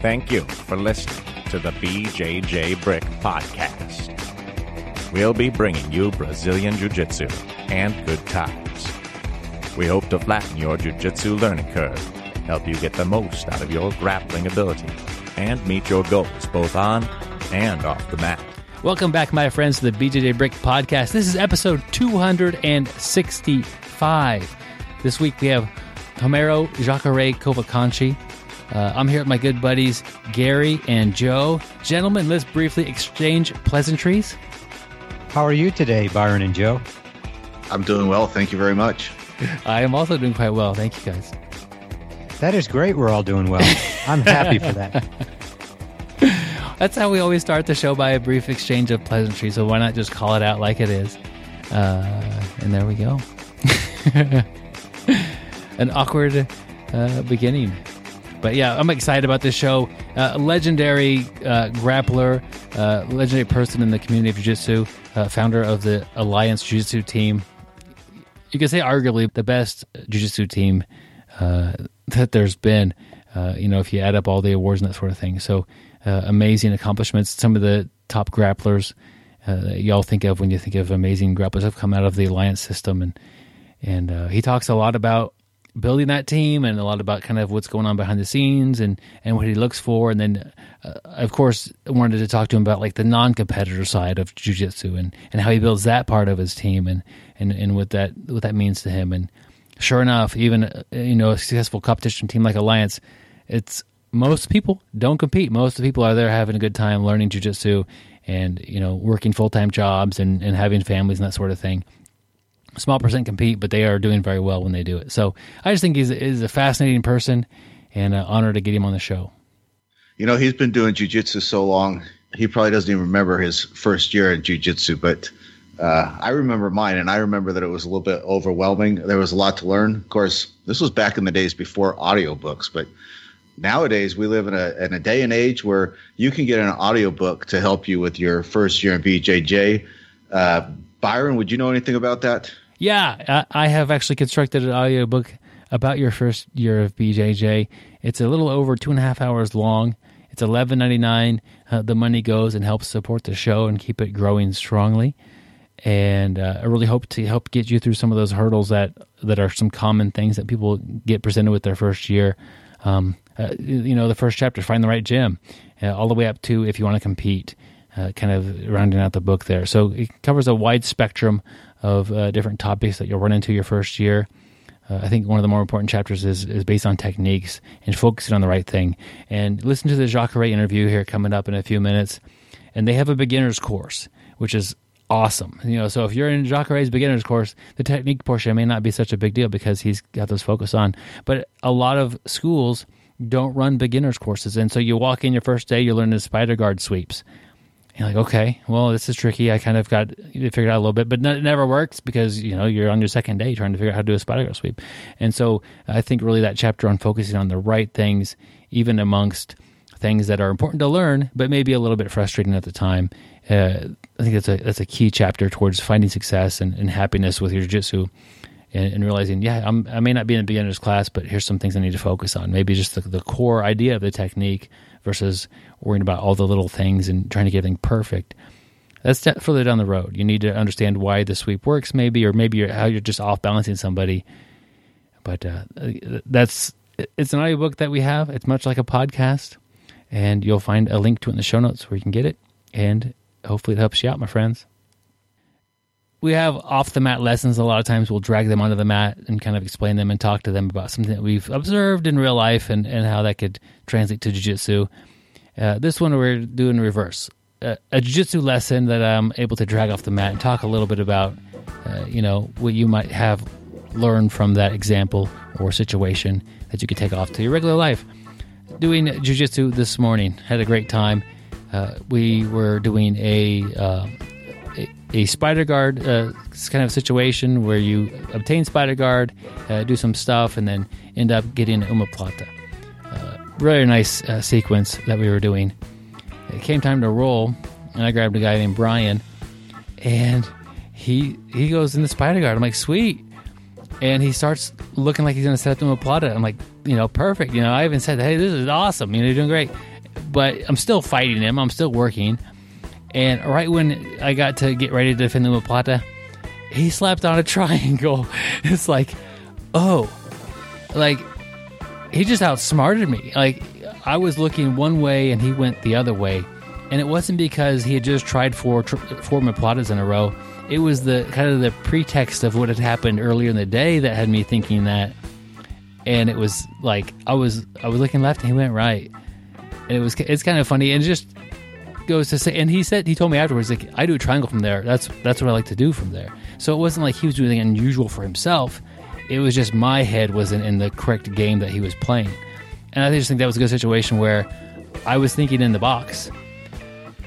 Thank you for listening to the BJJ Brick Podcast. We'll be bringing you Brazilian Jiu Jitsu and good times. We hope to flatten your Jiu Jitsu learning curve, help you get the most out of your grappling ability, and meet your goals both on and off the mat. Welcome back, my friends, to the BJJ Brick Podcast. This is episode 265. This week we have Romero Jacare Cavalcanti. Uh, I'm here with my good buddies Gary and Joe. Gentlemen, let's briefly exchange pleasantries. How are you today, Byron and Joe? I'm doing well. Thank you very much. I am also doing quite well. Thank you, guys. That is great. We're all doing well. I'm happy for that. That's how we always start the show by a brief exchange of pleasantries. So why not just call it out like it is? Uh, and there we go. An awkward uh, beginning. But yeah, I'm excited about this show. Uh, legendary uh, grappler, uh, legendary person in the community of Jiu Jitsu, uh, founder of the Alliance Jiu Jitsu team. You could say arguably the best Jiu Jitsu team uh, that there's been. Uh, you know, if you add up all the awards and that sort of thing. So amazing accomplishments. Some of the top grapplers y'all think of when you think of amazing grapplers have come out of the Alliance system, and and he talks a lot about building that team and a lot about kind of what's going on behind the scenes and, and what he looks for. And then, uh, of course, I wanted to talk to him about like the non-competitor side of jujitsu and, and how he builds that part of his team and, and, and what that, what that means to him. And sure enough, even, uh, you know, a successful competition team like Alliance, it's most people don't compete. Most of the people are there having a good time learning jujitsu and, you know, working full-time jobs and, and having families and that sort of thing small percent compete, but they are doing very well when they do it. So I just think he's, he's a fascinating person and an honor to get him on the show. You know, he's been doing jujitsu so long, he probably doesn't even remember his first year in jujitsu, but uh, I remember mine, and I remember that it was a little bit overwhelming. There was a lot to learn. Of course, this was back in the days before audiobooks, but nowadays we live in a, in a day and age where you can get an audiobook to help you with your first year in BJJ. Uh, Byron, would you know anything about that? Yeah, I have actually constructed an audiobook about your first year of BJJ. It's a little over two and a half hours long. It's eleven ninety nine. Uh, the money goes and helps support the show and keep it growing strongly. And uh, I really hope to help get you through some of those hurdles that that are some common things that people get presented with their first year. Um, uh, you know, the first chapter, find the right gym, uh, all the way up to if you want to compete uh, kind of rounding out the book there. So it covers a wide spectrum of uh, different topics that you'll run into your first year. Uh, I think one of the more important chapters is, is based on techniques and focusing on the right thing. And listen to the Jacare interview here coming up in a few minutes. And they have a beginner's course, which is awesome. You know, so if you're in Jacare's beginner's course, the technique portion may not be such a big deal because he's got those focus on. But a lot of schools don't run beginners courses, and so you walk in your first day, you learn the spider guard sweeps you're like, okay, well, this is tricky. I kind of got figured out a little bit, but it never works because you know you're on your second day trying to figure out how to do a spider guard sweep. And so I think really that chapter on focusing on the right things, even amongst things that are important to learn, but maybe a little bit frustrating at the time. Uh, I think that's a that's a key chapter towards finding success and, and happiness with your jiu-jitsu and, and, realizing, yeah, I'm, i may not be in a beginner's class, but here's some things I need to focus on. Maybe just the, the core idea of the technique versus worrying about all the little things and trying to get everything perfect. That's further down the road. You need to understand why the sweep works, maybe, or maybe you're, how you're just off balancing somebody. But uh, that's it's an audiobook that we have. It's much like a podcast, and you'll find a link to it in the show notes where you can get it. And hopefully, it helps you out, my friends we have off the mat lessons. A lot of times we'll drag them onto the mat and kind of explain them and talk to them about something that we've observed in real life and, and how that could translate to jiu-jitsu. Uh, this one we're doing reverse. Uh, a jiu-jitsu lesson that I'm able to drag off the mat and talk a little bit about, uh, you know, what you might have learned from that example or situation that you could take off to your regular life. Doing jiu-jitsu this morning, had a great time. Uh, we were doing a uh, a spider guard uh, kind of situation where you obtain spider guard, uh, do some stuff, and then end up getting omoplata. Uh, really nice uh, sequence that we were doing. It came time to roll, and I grabbed a guy named Brian, and he he goes in the spider guard. I'm like, sweet. and he starts looking like he's going to set up to a plata. I'm like, you know, perfect. You know, I even said, hey, this is awesome. You know, you're doing great. But I'm still fighting him. I'm still working. And right when I got to get ready to defend the plata, he slapped on a triangle. It's like, oh, like he just outsmarted me. Like I was looking one way and he went the other way, and it wasn't because he had just tried four four platas in a row. It was the kind of the pretext of what had happened earlier in the day that had me thinking that, and it was like I was I was looking left and he went right, and it was it's kind of funny and just goes to say and he said he told me afterwards like I do a triangle from there. That's that's what I like to do from there. So it wasn't like he was doing anything unusual for himself. It was just my head wasn't in the correct game that he was playing. And I just think that was a good situation where I was thinking in the box.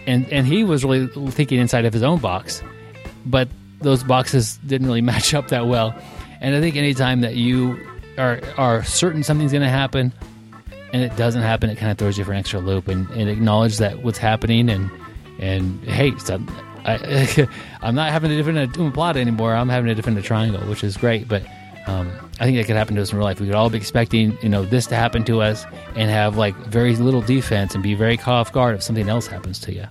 And and he was really thinking inside of his own box. But those boxes didn't really match up that well. And I think anytime that you are are certain something's going to happen and it doesn't happen, it kind of throws you for an extra loop and, and acknowledge that what's happening and and hey, so I, I'm not having to defend a doom plot anymore. I'm having to defend a triangle, which is great. But um, I think that could happen to us in real life. We could all be expecting, you know, this to happen to us and have like very little defense and be very caught off guard if something else happens to you.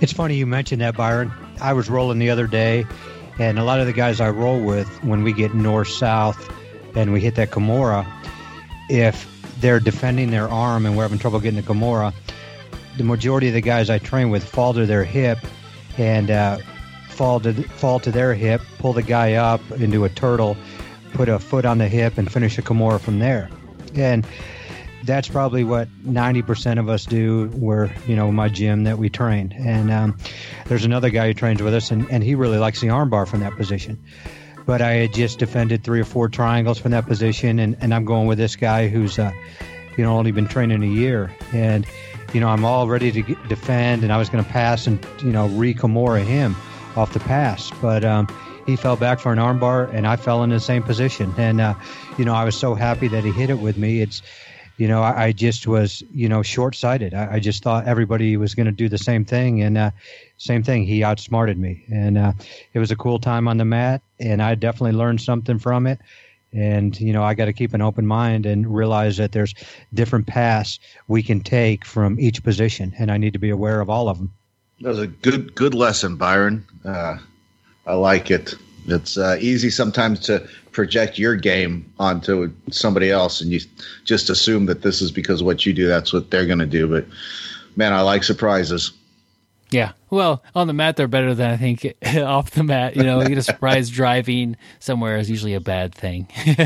It's funny you mentioned that, Byron. I was rolling the other day, and a lot of the guys I roll with, when we get north south and we hit that Kimura, if they're defending their arm and we're having trouble getting the Kimura, the majority of the guys I train with fall to their hip and uh, fall to fall to their hip, pull the guy up into a turtle, put a foot on the hip, and finish a Kimura from there. And that's probably what 90% of us do. We're, you know, my gym that we train. And um, there's another guy who trains with us, and, and he really likes the armbar from that position. But I had just defended three or four triangles from that position, and, and I'm going with this guy who's, uh, you know, only been training a year. And you know, I'm all ready to defend, and I was going to pass and you know re Kimura him off the pass, but um, he fell back for an armbar, and I fell in the same position. And uh, you know, I was so happy that he hit it with me. It's you know, I, I just was you know short sighted. I, I, just thought everybody was going to do the same thing, and uh, same thing. He outsmarted me, and uh, it was a cool time on the mat, and I definitely learned something from it. And you know i got to keep an open mind and realize that there's different paths we can take from each position and i need to be aware of all of them that was a good good lesson byron. Uh, i like it. It's uh, easy sometimes to project your game onto somebody else and you just assume that this is because what you do that's what they're going to do. But man i like surprises yeah. Well, on the mat, they're better than I think off the mat. You know, you get a surprise driving somewhere is usually a bad thing.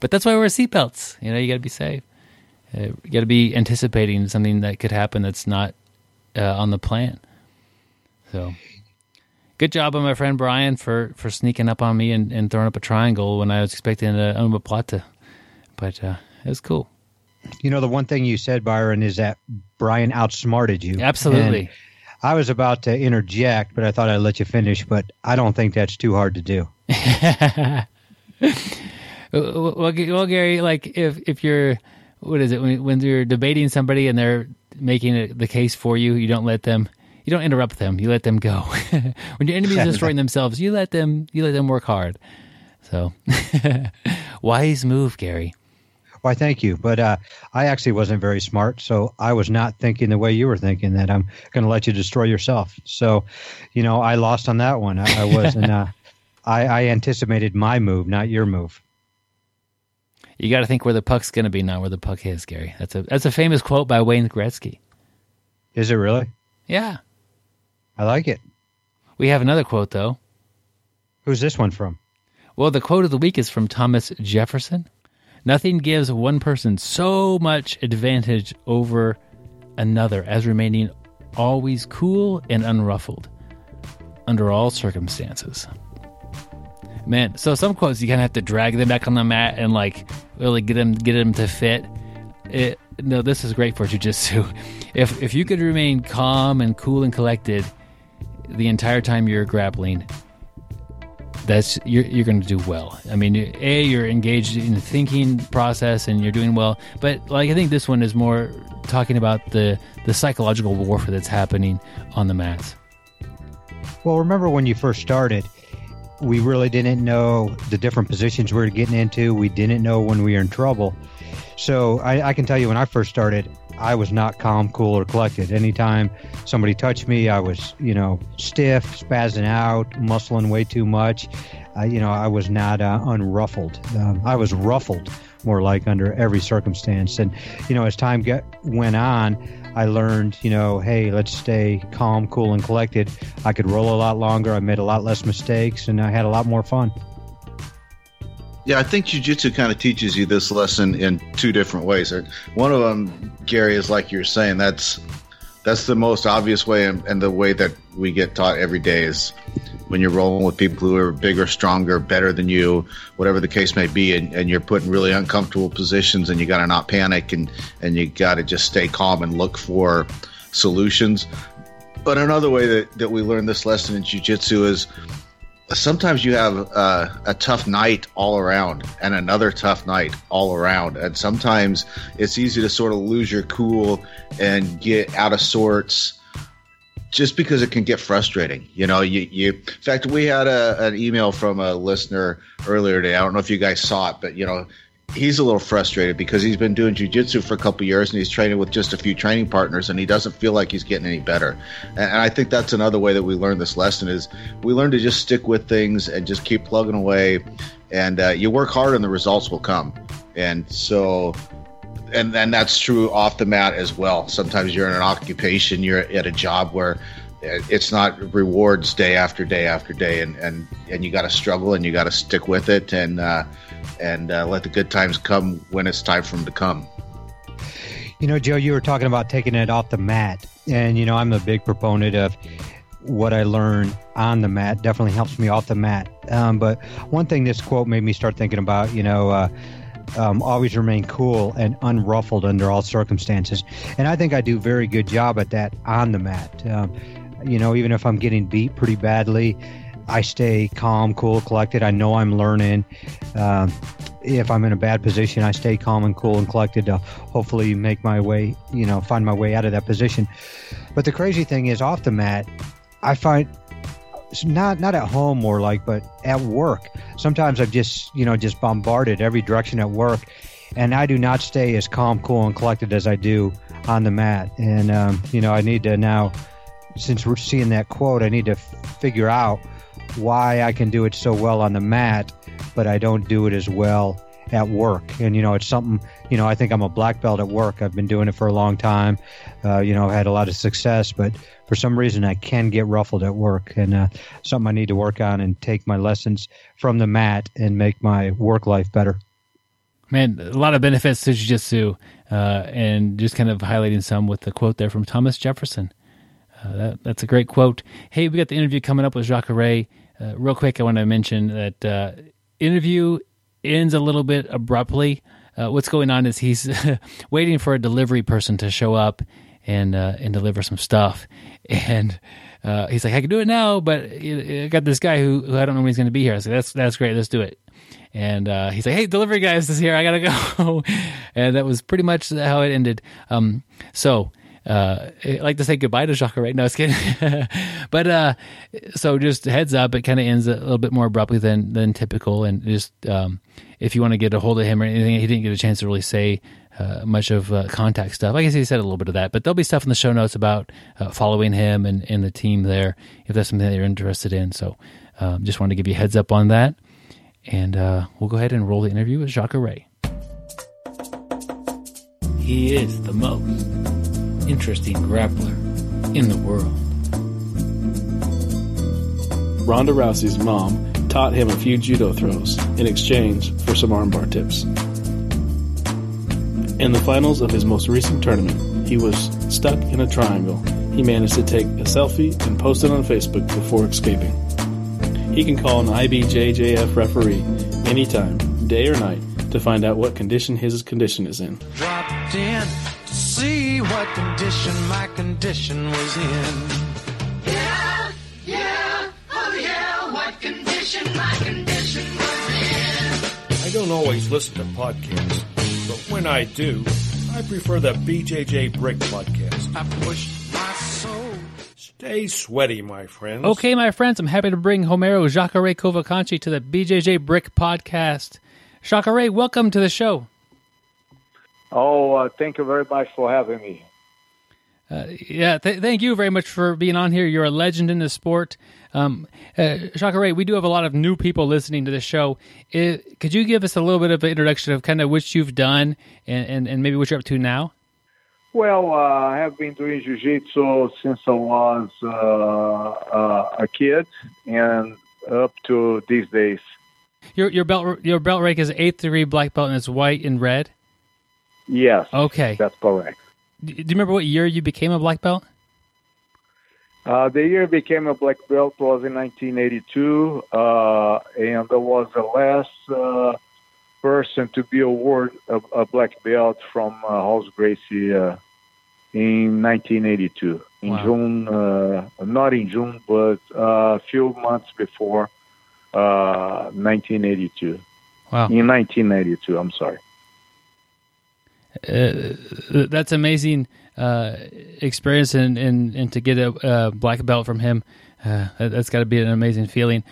but that's why we wear seatbelts. You know, you got to be safe. Uh, you got to be anticipating something that could happen that's not uh, on the plan. So, good job on my friend Brian for, for sneaking up on me and, and throwing up a triangle when I was expecting a omoplata. But uh, it was cool. You know, the one thing you said, Byron, is that Brian outsmarted you. Absolutely. And I was about to interject, but I thought I'd let you finish. But I don't think that's too hard to do. well, well, Gary, like if if you're what is it when, when you're debating somebody and they're making the case for you, you don't let them. You don't interrupt them. You let them go. when your enemy's destroying themselves, you let them. You let them work hard. So, wise move, Gary. Why, thank you. But uh, I actually wasn't very smart, so I was not thinking the way you were thinking that I'm going to let you destroy yourself. So, you know, I lost on that one. I, I wasn't. uh, I, I anticipated my move, not your move. You got to think where the puck's going to be, not where the puck is, Gary. That's a that's a famous quote by Wayne Gretzky. Is it really? Yeah, I like it. We have another quote though. Who's this one from? Well, the quote of the week is from Thomas Jefferson. Nothing gives one person so much advantage over another as remaining always cool and unruffled under all circumstances. Man, so some quotes you kind of have to drag them back on the mat and like really get them get them to fit. It, no, this is great for jujitsu. If if you could remain calm and cool and collected the entire time you're grappling, that's you're, you're going to do well. I mean, a you're engaged in the thinking process and you're doing well. But like I think this one is more talking about the the psychological warfare that's happening on the mats. Well, remember when you first started, we really didn't know the different positions we were getting into. We didn't know when we were in trouble. So I, I can tell you when I first started, I was not calm, cool, or collected. Anytime somebody touched me, I was, you know, stiff, spazzing out, muscling way too much. Uh, you know, I was not uh, unruffled. Um, I was ruffled more like under every circumstance. And, you know, as time get, went on, I learned, you know, hey, let's stay calm, cool, and collected. I could roll a lot longer. I made a lot less mistakes, and I had a lot more fun. Yeah, I think jujitsu kind of teaches you this lesson in two different ways. Uh, one of them, Gary, is like you're saying. That's that's the most obvious way, and, and the way that we get taught every day is when you're rolling with people who are bigger, stronger, better than you, whatever the case may be, and, and you're put in really uncomfortable positions, and you got to not panic, and and you got to just stay calm and look for solutions. But another way that, that we learn this lesson in jiu-jitsu is sometimes you have uh, a tough night all around and another tough night all around. And sometimes it's easy to sort of lose your cool and get out of sorts just because it can get frustrating you know? You, you in fact we had a, an email from a listener earlier today. I don't know if you guys saw it but you know he's a little frustrated because he's been doing jujitsu for a couple years and he's training with just a few training partners and he doesn't feel like he's getting any better. And, I think that's another way that we learn this lesson is we learn to just stick with things and just keep plugging away. And uh, you work hard and the results will come. And so, and and that's true off the mat as well. Sometimes you're in an occupation, you're at a job where it's not rewards day after day after day, and and and you got to struggle and you got to stick with it. And uh, and uh, let the good times come when it's time for them to come. You know, Joe, you were talking about taking it off the mat, and you know, I'm a big proponent of what I learn on the mat. Definitely helps me off the mat. Um, but one thing this quote made me start thinking about, you know. Uh, um, always remain cool and unruffled under all circumstances, and I think I do a very good job at that on the mat. Um, you know, even if I'm getting beat pretty badly, I stay calm, cool, collected. I know I'm learning. Uh, if I'm in a bad position, I stay calm and cool and collected to hopefully make my way, you know, find my way out of that position. But the crazy thing is, off the mat, I find not not at home more like, but at work. Sometimes I'm just you know just bombarded every direction at work, and I do not stay as calm, cool, and collected as I do on the mat. And um, you know, I need to now, since we're seeing that quote, I need to figure out why I can do it so well on the mat, but I don't do it as well at work. And, you know, it's something, you know, I think I'm a black belt at work. I've been doing it for a long time. Uh, you know, I've had a lot of success, but for some reason I can get ruffled at work and uh, something I need to work on and take my lessons from the mat and make my work life better. Man, a lot of benefits to jiu-jitsu uh, and just kind of highlighting some with the quote there from Thomas Jefferson. Uh, that, that's a great quote. Hey, we got the interview coming up with Jacare. Uh, real quick, I want to mention that uh, interview ends a little bit abruptly. Uh, what's going on is he's waiting for a delivery person to show up and uh, and deliver some stuff, and uh, he's like, "I can do it now, but I got this guy who, who I don't know when he's going to be here." I said, "That's that's great, let's do it." And he's like, "Hey, delivery guy is here. I gotta go," and that was pretty much how it ended. Um, so uh, I like to say goodbye to Jacare right now. It's kidding. but uh, so just heads up, it kind of ends a little bit more abruptly than than typical. And just um, if you want to get a hold of him or anything, he didn't get a chance to really say uh, much of uh, contact stuff. I guess he said a little bit of that, but there'll be stuff in the show notes about uh, following him and, and the team there if that's something that you're interested in. So um, just wanted to give you heads up on that. And uh, we'll go ahead and roll the interview with Jacare. He is the most interesting grappler in the world. Ronda Rousey's mom taught him a few judo throws in exchange for some armbar tips. In the finals of his most recent tournament, he was stuck in a triangle. He managed to take a selfie and post it on Facebook before escaping. He can call an IBJJF referee anytime, day or night, to find out what condition his condition is in. Dropped in see what condition my condition was in. Yeah, yeah, oh yeah, what condition my condition was in. I don't always listen to podcasts, but when I do, I prefer the BJJ Brick podcast. I pushed my soul Stay sweaty, my friends. Okay, my friends, I'm happy to bring Romero Jacare Cavalcanti to the BJJ Brick podcast. Jacare, welcome to the show. Oh, uh, thank you very much for having me. Uh, yeah, th- thank you very much for being on here. You're a legend in the sport. Um, uh, Jacare, we do have a lot of new people listening to the show. It, could you give us a little bit of an introduction of kind of what you've done and, and, and maybe what you're up to now? Well, uh, I have been doing jiu-jitsu since I was uh, uh, a kid and up to these days. Your your belt your belt rank is eighth degree black belt and it's white and red. Yes. Okay. That's correct. Do you remember what year you became a black belt? Uh, the year I became a black belt was in 1982, uh, and I was the last uh, person to be awarded a, a black belt from uh, Rolls Gracie uh, in 1982. In Wow. June, uh, not in June, but uh, a few months before uh, 1982. Wow. In 1992, I'm sorry. Uh, that's amazing uh, experience and, and, and to get a, a black belt from him uh, that, that's got to be an amazing feeling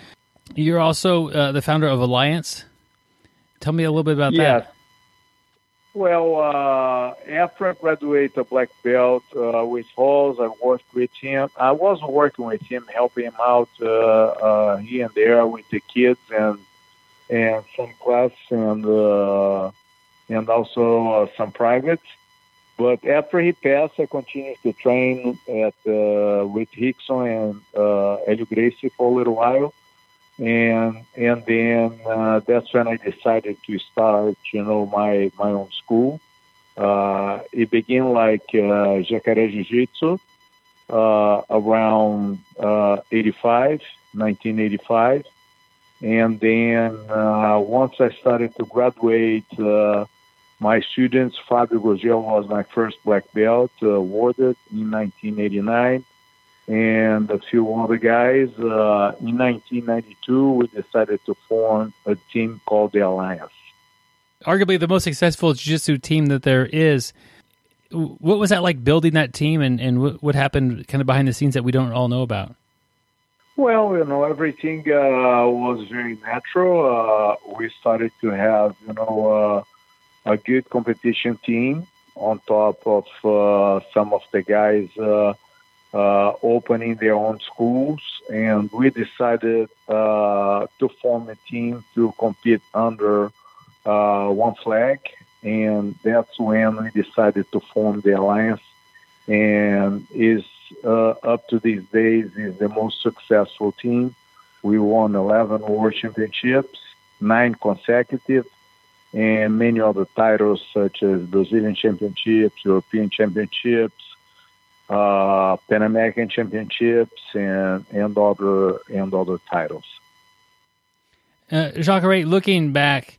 you're also uh, the founder of alliance tell me a little bit about Yes. that Well, uh, after I graduated a black belt uh, with Rolls, I worked with him. I was working with him, helping him out here and there with the kids and and some class and and also uh, some private. But after he passed, I continued to train at uh, with Rickson and uh, Helio Gracie for a little while and and then uh, that's when I decided to start, you know, my my own school. Uh, it began like uh, Jacaré Jiu-Jitsu uh, around uh, 85, 1985, and then uh, once I started to graduate, uh, my students, Fabio Gurgel was my first black belt, uh, awarded in 1989 and a few other guys. Uh, in 1992, we decided to form a team called the Alliance. arguably the most successful jiu-jitsu team that there is what was that like building that team and, and what happened kind of behind the scenes that we don't all know about Well, you know, everything uh, was very natural. Uh, we started to have, you know, uh, a good competition team on top of uh, some of the guys uh, uh, opening their own schools, and we decided to form a team to compete under one flag, and that's when we decided to form the alliance, and is up to these days is the most successful team. We won 11 world championships, nine consecutive, and many other titles such as Brazilian championships, European championships, uh, Pan American championships, and and other and other titles. uh, Jacare, looking back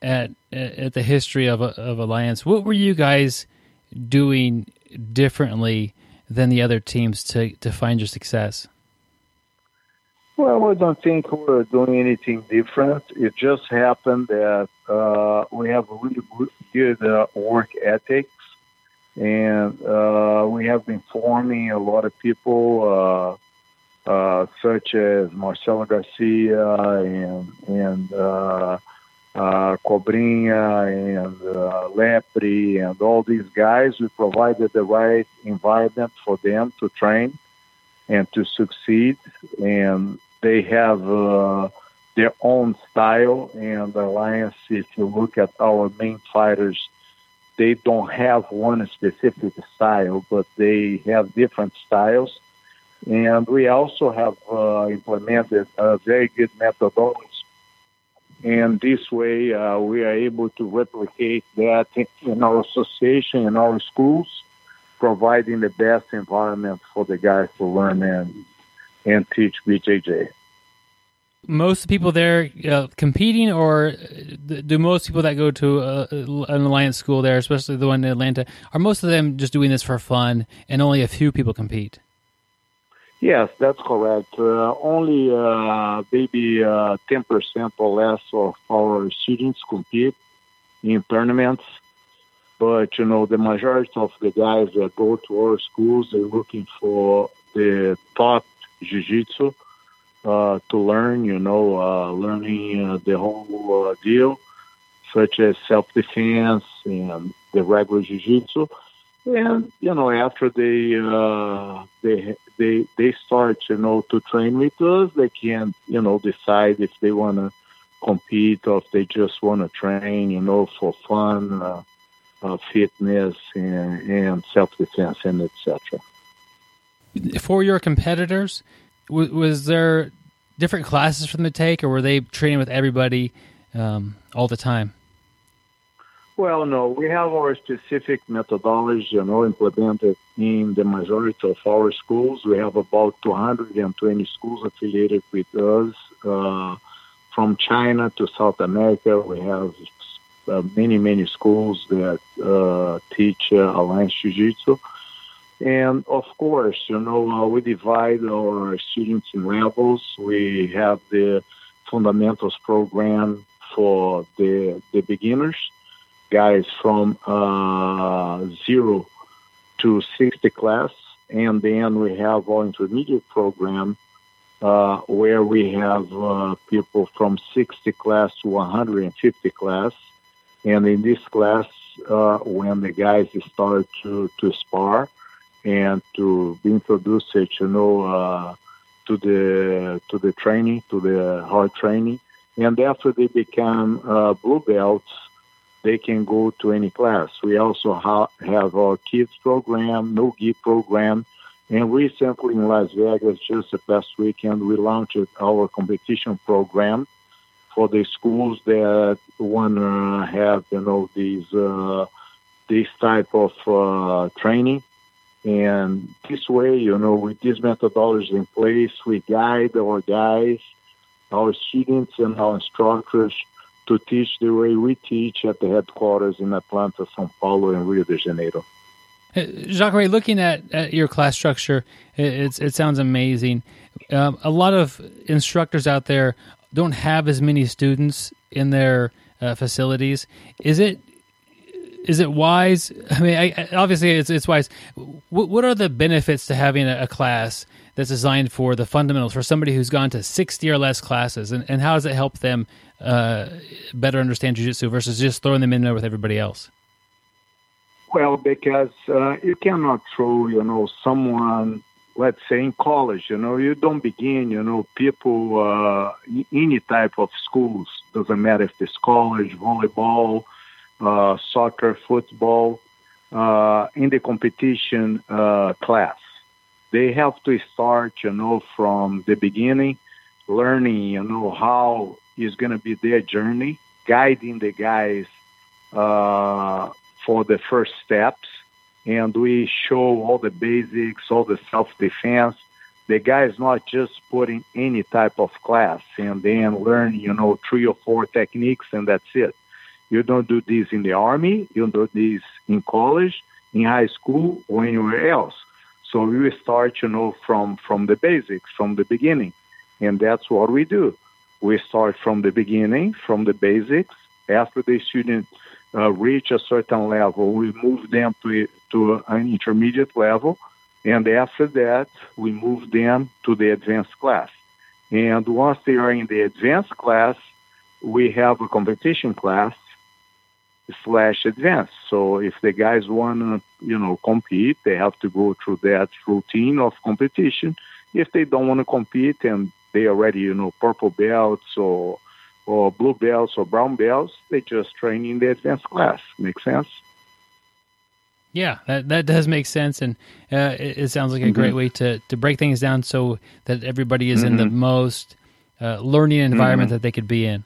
at at the history of of alliance what were you guys doing differently than the other teams to to find your success Well, I don't think we're doing anything different. It just happened that uh, we have a really good, uh, work ethics, and uh, we have been forming a lot of people, uh, uh, such as Marcelo Garcia and and Cobrinha and uh, Lepri and all these guys. We provided the right environment for them to train and to succeed. And they have uh, their own style. And Alliance, if you look at our main fighters, they don't have one specific style, but they have different styles. And we also have uh, implemented a very good methodology. And this way, uh, we are able to replicate that in our association, in our schools, providing the best environment for the guys to learn and and teach BJJ. most people there uh, competing, or do most people that go to uh, an alliance school there, especially the one in Atlanta, are most of them just doing this for fun, and only a few people compete? Yes, that's correct. Uh, only uh, maybe uh, 10% or less of our students compete in tournaments. But, you know, the majority of the guys that go to our schools, they're looking for the top jiu-jitsu uh, to learn, you know, uh, learning uh, the whole deal, such as self-defense and the regular jiu-jitsu. And you know, after they uh, they they they start, you know, to train with us, they can, you know, decide if they want to compete or if they just want to train, you know, for fun, uh, uh, fitness, and, and self-defense, and etc. For your competitors, w- was there different classes from the take, or were they training with everybody um, all the time? Well, no, we have our specific methodology, you know, implemented in the majority of our schools. We have about 220 schools affiliated with us. Uh, from China to South America, we have uh, many, many schools that uh, teach uh, Alliance Jiu-Jitsu. And of course, you know, uh, we divide our students in levels. We have the fundamentals program for the, the beginners, guys from uh, zero to 60 class. And then we have our intermediate program uh, where we have uh, people from 60 class to 150 class. And in this class, uh, when the guys start to, to spar, and to be introduced, you know, uh, to the to the training, to the hard training, and after they become uh, blue belts, they can go to any class. We also ha- have our kids program, no gi program, and recently in Las Vegas, just the past weekend, we launched our competition program for the schools that want to have, you know, these uh, this type of uh, training and this way, you know, with these methodologies in place, we guide our guys, our students, and our instructors to teach the way we teach at the headquarters in Atlanta, Sao Paulo, and Rio de Janeiro. Uh, Jacare, looking at, at, your class structure, it, it sounds amazing. Um, a lot of instructors out there don't have as many students in their uh, facilities. Is it is it wise? I mean, I, obviously it's it's wise. What, what are the benefits to having a, a, class that's designed for the fundamentals for somebody who's gone to sixty or less classes, and, and how does it help them uh, better understand jujitsu versus just throwing them in there with everybody else? Well, because uh, you cannot throw, you know, someone, let's say in college, you know, you don't begin, you know, people, uh, any type of schools, doesn't matter if it's college, volleyball, uh, soccer, football uh, in the competition uh, class. They have to start, you know, from the beginning, learning, you know, how is going to be their journey, guiding the guys uh, for the first steps. And we show all the basics, all the self-defense. The guy is not just putting any type of class and then learn, you know, three or four techniques and that's it you don't do this in the army, you don't do this in college, in high school, or anywhere else. So we start, you know, from, from the basics, from the beginning. And that's what we do. We start from the beginning, from the basics. After the student uh, reach a certain level, we move them to, to an intermediate level. And after that, we move them to the advanced class. And once they are in the advanced class, we have a competition class slash advanced. So if the guys want to, you know, compete, they have to go through that routine of competition. If they don't want to compete and they already, you know, purple belts or or blue belts or brown belts, they just train in the advanced class. Make sense? Yeah, that that does make sense, and uh, it, it, sounds like a mm-hmm. great way to to break things down so that everybody is mm-hmm. in the mm-hmm. most uh, learning environment mm-hmm. that they could be in.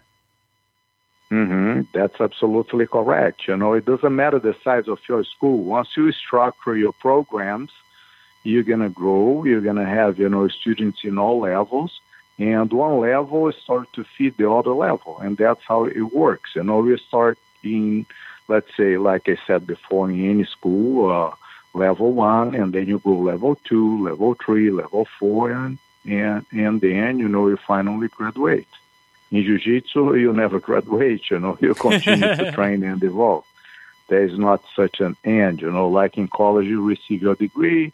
Mm-hmm. That's absolutely correct. You know, it doesn't matter the size of your school. Once you structure your programs, you're to grow. You're to have, you know, students in all levels. And one level start to feed the other level. And that's how it works. You know, we start in, let's say, like I said before, in any school, uh, level one, and then you go level two, level three, level four, and, and, and then, you know, you finally graduate in jiu-jitsu you never graduate you know you continue to train and evolve there is not such an end you know like in college you receive your degree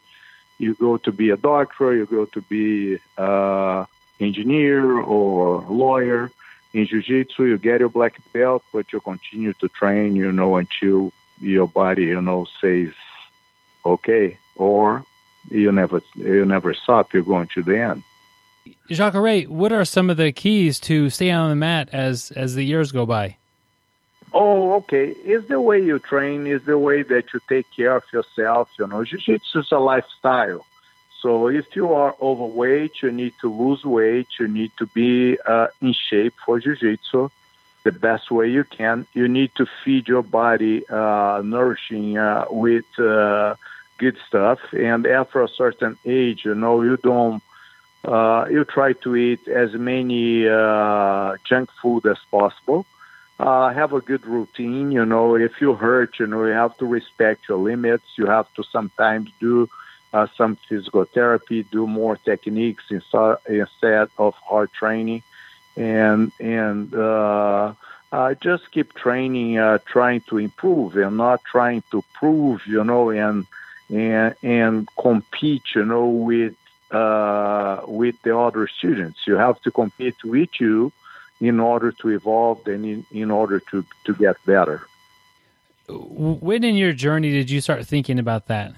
you go to be a doctor, you go to be uh, engineer or lawyer. In jiu-jitsu, you get your black belt, but you continue to train, you know, until your body, you know, says, okay, or you never, you never stop. You're going to the end. Jacare, what are some of the keys to stay on the mat as as the years go by? Oh, okay. It's the way you train, is the way that you take care of yourself. You know, jiu-jitsu is a lifestyle. So if you are overweight, you need to lose weight. You need to be uh, in shape for jiu-jitsu the best way you can. You need to feed your body uh, nourishing uh, with uh, good stuff. And after a certain age, you know, you don't. Uh, you try to eat as many uh, junk food as possible. Uh, have a good routine. You know, if you hurt, you know, you have to respect your limits. You have to sometimes do uh, some physical therapy, do more techniques instead, of hard training, and and uh, uh, just keep training, uh, trying to improve, and not trying to prove, you know, and and and compete, you know, with uh, with the other students. You have to compete with you in order to evolve and in, in order to, to get better. When in your journey did you start thinking about that?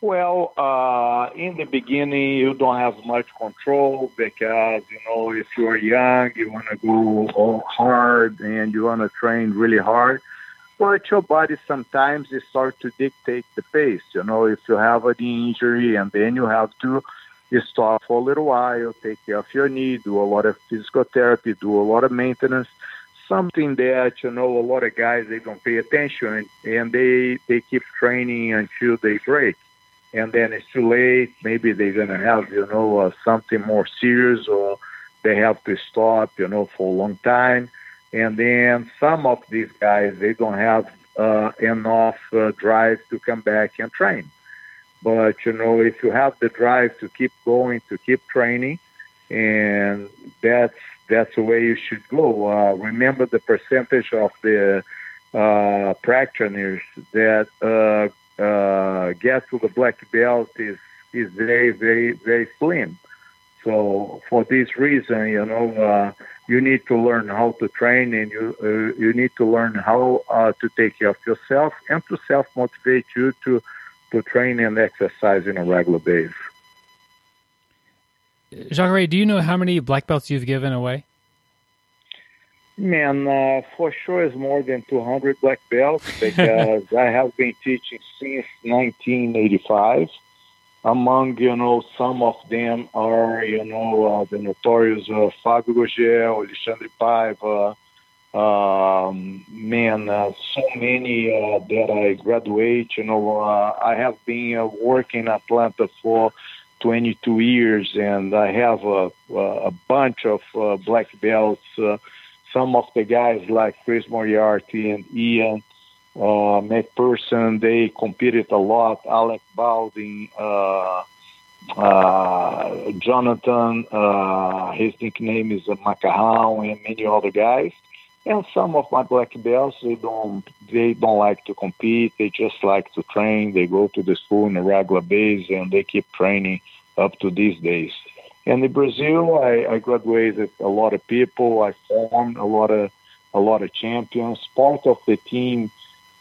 Well, uh, in the beginning, you don't have much control because, you know, if you're young, you want to go hard and you want to train really hard. But your body sometimes it starts to dictate the pace. You know, if you have an injury and then you have to stop for a little while, take care of your knee, do a lot of physical therapy, do a lot of maintenance, something that, you know, a lot of guys, they don't pay attention and they, they keep training until they break. And then it's too late. Maybe they're to have, you know, uh, something more serious or they have to stop, you know, for a long time. And then some of these guys, they don't have uh, enough uh, drive to come back and train. But you know, if you have the drive to keep going, to keep training, and that's that's the way you should go. Uh, remember the percentage of the uh, practitioners that uh, uh, get to the black belt is is very very very slim. So for this reason, you know, uh, you need to learn how to train, and you uh, you need to learn how uh, to take care of yourself and to self motivate you to to train and exercise in a regular basis. Jacare, do you know how many black belts you've given away? Man, uh, for sure it's more than 200 black belts because I have been teaching since 1985. Among, you know, some of them are, you know, uh, the notorious uh, Fabio Gurgel, Alexandre Paiva, um, man, uh, so many uh, that I graduate. You know, uh, I have been uh, working in Atlanta for 22 years, and I have a, a bunch of uh, black belts. Uh, some of the guys like Chris Moriarty and Ian uh, McPherson, they competed a lot. Alec Baldwin, uh, uh, Jonathan, uh, his nickname is Macarrão, and many other guys. And some of my black belts, they don't they don't like to compete. They just like to train. They go to the school on a regular basis, and they keep training up to these days. And in Brazil, I, I graduated a lot of people. I formed a lot of a lot of champions. Part of the team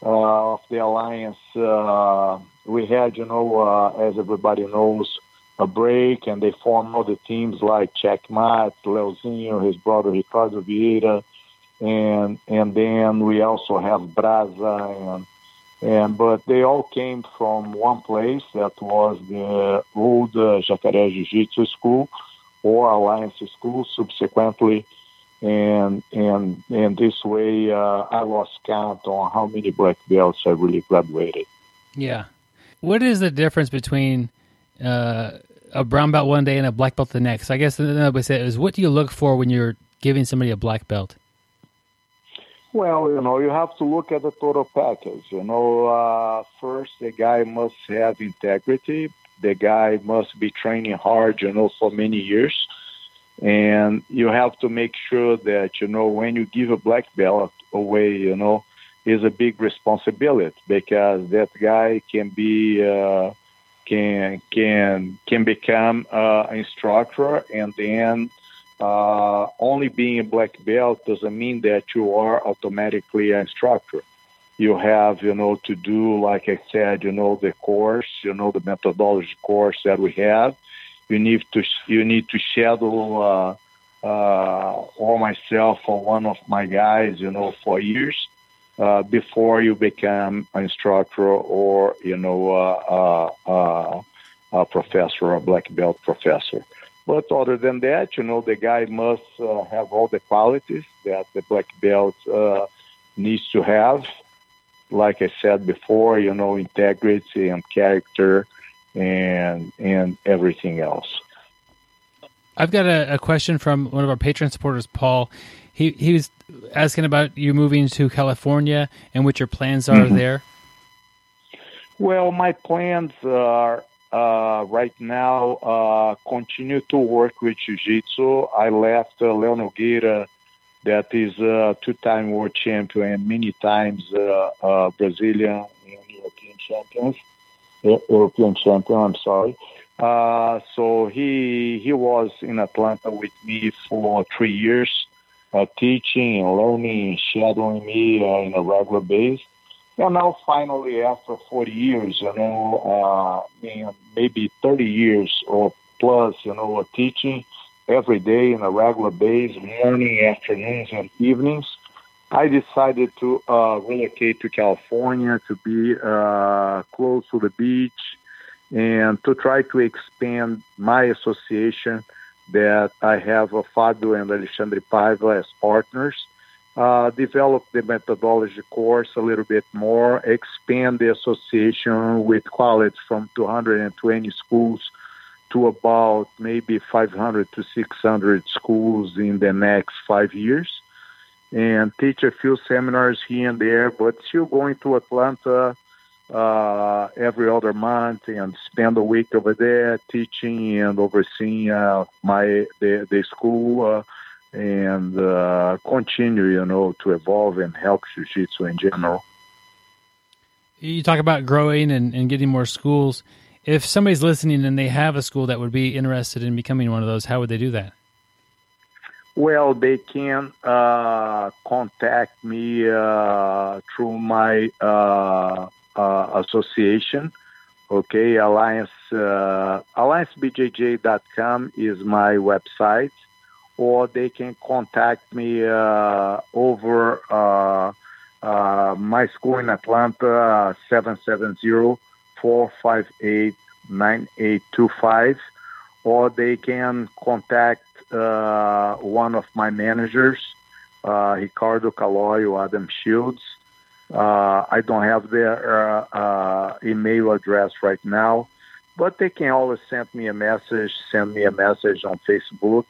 of the alliance, uh, we had, you know, uh, as everybody knows, a break, and they formed other teams like Jack Checkmat, Leozinho, his brother Ricardo Vieira and and then we also have Brasa and and but they all came from one place that was the old uh, Jacaré Jiu-Jitsu School or Alliance School subsequently and and and this way uh, I lost count on how many black belts I really graduated. Yeah, what is the difference between uh, a brown belt one day and a black belt the next? I guess another way to say it is what do you look for when you're giving somebody a black belt? Well, you know, you have to look at the total package. You know, uh, first, the guy must have integrity. The guy must be training hard, you know, for many years. And you have to make sure that, you know, when you give a black belt away, you know, is a big responsibility because that guy can be uh, can can can become uh, an instructor, and then uh, only being a black belt doesn't mean that you are automatically an instructor. You have, you know, to do, like I said, you know, the course, you know, the methodology course that we have. You need to you need to shadow uh, uh, or myself or one of my guys, you know, for years uh, before you become an instructor or you know uh, uh, a professor or a black belt professor. But other than that, you know, the guy must uh, have all the qualities that the black belt uh, needs to have. Like I said before, you know, integrity and character and and everything else. I've got a, a question from one of our patron supporters, Paul. He he was asking about you moving to California and what your plans are mm-hmm. there. Well, my plans are uh, right now uh, continue to work with Jiu-Jitsu. I left uh, Leo Nogueira, that is a two-time world champion and many times uh, uh, Brazilian and European champions. European champion, I'm sorry. Uh, so he he was in Atlanta with me for three years uh, teaching and learning, shadowing me uh, in a regular basis. And now, finally, after 40 years, you know, uh, maybe 30 years or plus, you know, teaching every day in a regular basis, morning, afternoons, and evenings, I decided to uh, relocate to California to be uh, close to the beach and to try to expand my association that I have a Fabio and Alexandre Paiva as partners, uh, develop the methodology course a little bit more, expand the association with college from 220 schools to about maybe 500 to 600 schools in the next five years, and teach a few seminars here and there, but still going to Atlanta uh, every other month and spend a week over there teaching and overseeing uh, my the, the school uh, and uh, continue, you know, to evolve and help jiu-jitsu in general. You talk about growing and, and getting more schools. If somebody's listening and they have a school that would be interested in becoming one of those, how would they do that? Well, they can uh, contact me uh, through my uh, uh, association. Okay, Alliance uh, AllianceBJJ.com is my website, or they can contact me uh, over uh, uh, my school in Atlanta, 770-458-9825, or they can contact uh, one of my managers, Ricardo Calói or Adam Shields, uh, I don't have their uh, uh, email address right now, but they can always send me a message, send me a message on Facebook,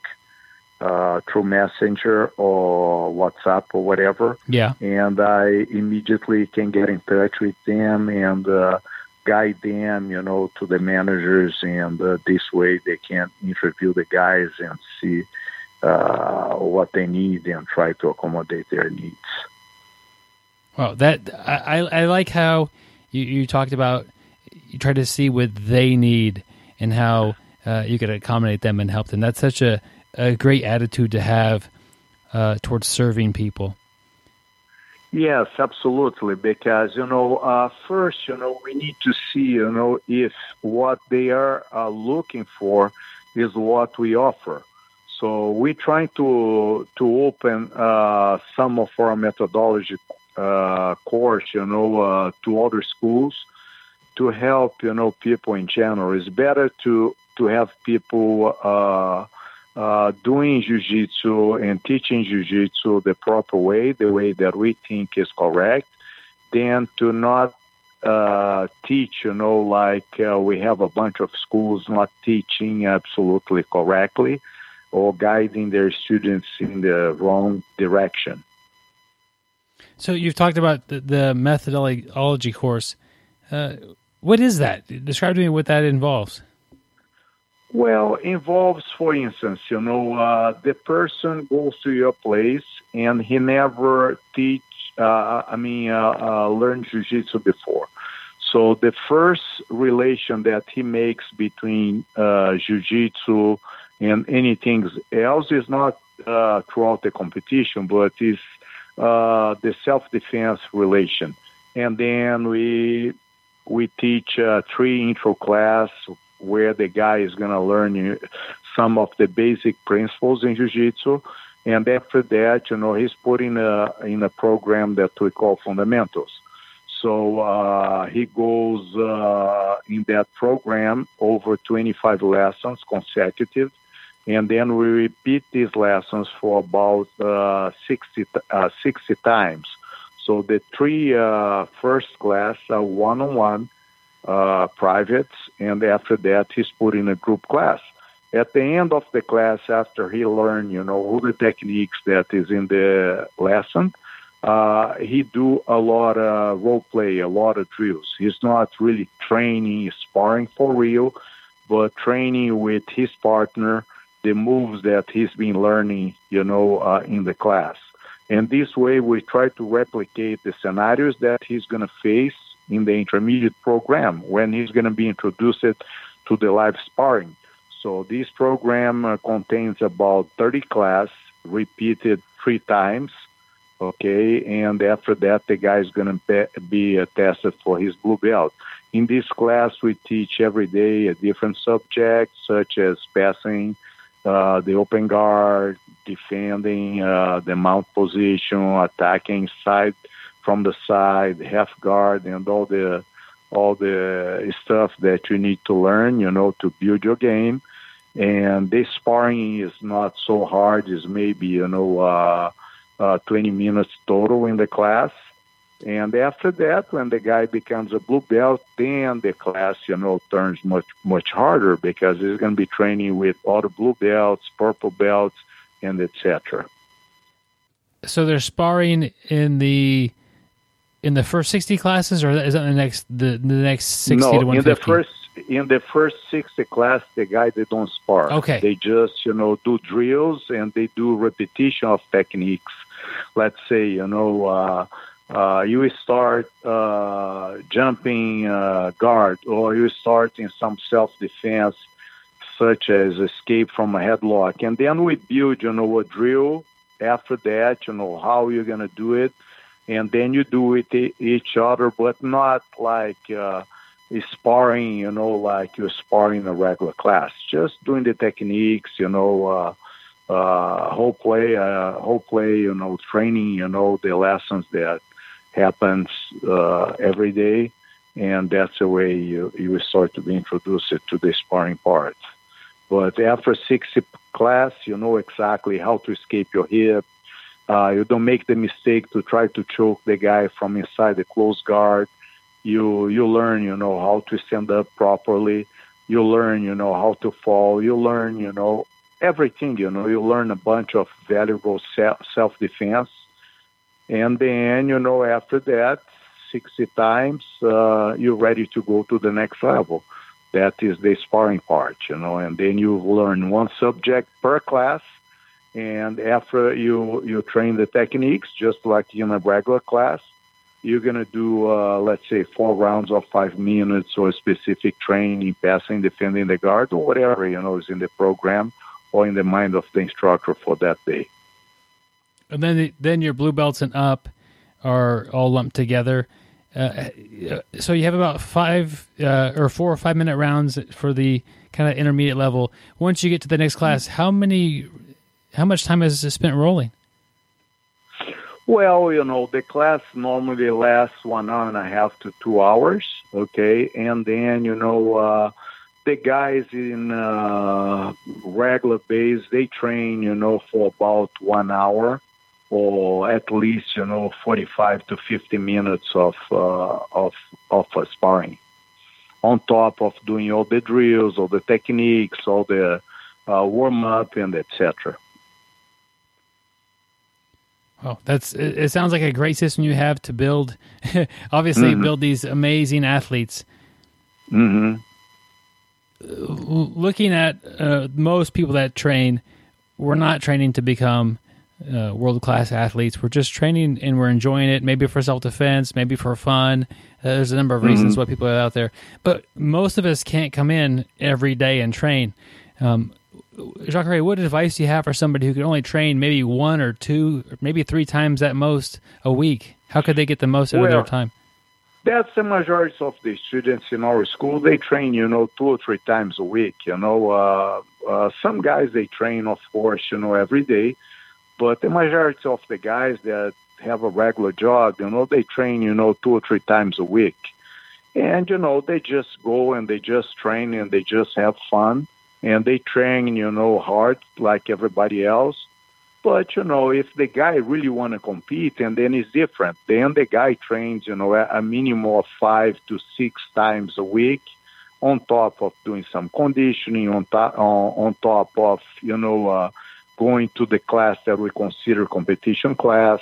uh, through Messenger or WhatsApp or whatever. Yeah. And I immediately can get in touch with them and uh, guide them, you know, to the managers. And uh, this way they can interview the guys and see what they need and try to accommodate their needs. Well, that I, I like how you, you talked about you try to see what they need and how uh, you could accommodate them and help them. That's such a, a great attitude to have uh, towards serving people. Yes, absolutely. Because you know, uh, first, you know, we need to see, you know, if what they are uh, looking for is what we offer. So we're trying to to open uh, some of our methodology uh, course, you know, uh, to other schools to help, you know, people in general. It's better to to have people uh, doing jiu-jitsu and teaching jiu-jitsu the proper way, the way that we think is correct, than to not uh, teach, you know, like uh, we have a bunch of schools not teaching absolutely correctly or guiding their students in the wrong direction. So you've talked about the, the methodology course. Uh, what is that? Describe to me what that involves. Well, involves, for instance, you know, uh, the person goes to your place and he never teach. Uh, I mean, uh, uh, learned jujitsu before. So the first relation that he makes between uh, jiu-jitsu and anything else is not uh, throughout the competition, but is the self-defense relation. And then we we teach three intro class where the guy is going to learn some of the basic principles in jiu-jitsu. And after that you know he's put in a in a program that we call fundamentals so uh, he goes uh, in that program over 25 lessons consecutive. And then we repeat these lessons for about uh, 60, uh, 60 times. So the three uh, first class are one-on-one uh, privates, and after that he's put in a group class. At the end of the class, after he learned, you know, all the techniques that is in the lesson, uh, he do a lot of role play, a lot of drills. He's not really training, sparring for real, but training with his partner the moves that he's been learning, you know, uh, in the class. And this way, we try to replicate the scenarios that he's going to face in the intermediate program when he's going to be introduced to the live sparring. So this program uh, contains about 30 class repeated three times. Okay, and after that, the guy is going to be uh, tested for his blue belt. In this class, we teach every day a different subject, such as passing, uh, the open guard, defending, uh, the mount position, attacking side from the side, half guard, and all the all the stuff that you need to learn, you know, to build your game. And this sparring is not so hard; it's maybe you know uh, uh, 20 minutes total in the class. And after that, when the guy becomes a blue belt, then the class, you know, turns much much harder because he's going to be training with all the blue belts, purple belts, and etc. So they're sparring in the in the first sixty classes, or is that the next the, the next sixty no, to one fifty? in the first in the first sixty class, the guy they don't spar. Okay, they just you know do drills and they do repetition of techniques. Let's say you know. Uh, uh, you start uh, jumping uh, guard, or you start in some self-defense, such as escape from a headlock, and then we build, you know, a drill. After that, you know how you're gonna do it, and then you do it each other, but not like uh, sparring, you know, like you're sparring a regular class. Just doing the techniques, you know, uh, uh, whole play, uh, whole play, you know, training, you know, the lessons that happens uh, every day, and that's the way you you start to be introduced to the sparring part. But after 60 class, you know exactly how to escape your hip, uh, you don't make the mistake to try to choke the guy from inside the close guard. You you learn, you know, how to stand up properly. You learn, you know, how to fall. You learn, you know, everything. You know, you learn a bunch of valuable self defense, and then you know after that, sixty times, uh, you're ready to go to the next level. That is the sparring part, you know, and then you learn one subject per class and after you you train the techniques, just like in a regular class, you're gonna do uh, let's say four rounds of five minutes or specific training, passing, defending the guard, or whatever you know is in the program or in the mind of the instructor for that day. And then the, then your blue belts and up are all lumped together. Uh, so you have about five uh, or four or five minute rounds for the kind of intermediate level. Once you get to the next class, how many how much time is it spent rolling? Well, you know, the class normally lasts one hour and a half to two hours, okay? And then, you know, uh, the guys in uh, regular base, they train, you know, for about one hour or at least, you know, 45 to 50 minutes of, uh, of, of sparring on top of doing all the drills, all the techniques, all the uh, warm up and etc. Oh, that's it, it, sounds like a great system you have to build obviously mm-hmm. build these amazing athletes. Mm-hmm. Looking at uh, most people that train, we're not training to become uh, world class athletes. We're just training and we're enjoying it, maybe for self defense, maybe for fun. Uh, there's a number of reasons mm-hmm. why people are out there, but most of us can't come in every day and train. Um, Jacare, what advice do you have for somebody who can only train maybe one or two, or maybe three times at most a week? How could they get the most out well, of their time? That's the majority of the students in our school. They train, you know, two or three times a week. You know, uh, uh, some guys they train, of course, you know, every day, but the majority of the guys that have a regular job, you know, they train, you know, two or three times a week, and you know, they just go and they just train and they just have fun and they train, you know, hard like everybody else. But you know, if the guy really want to compete, and then it's different. Then the guy trains, you know, a minimum of five to six times a week, on top of doing some conditioning, on top on, on top of you know uh, going to the class that we consider competition class,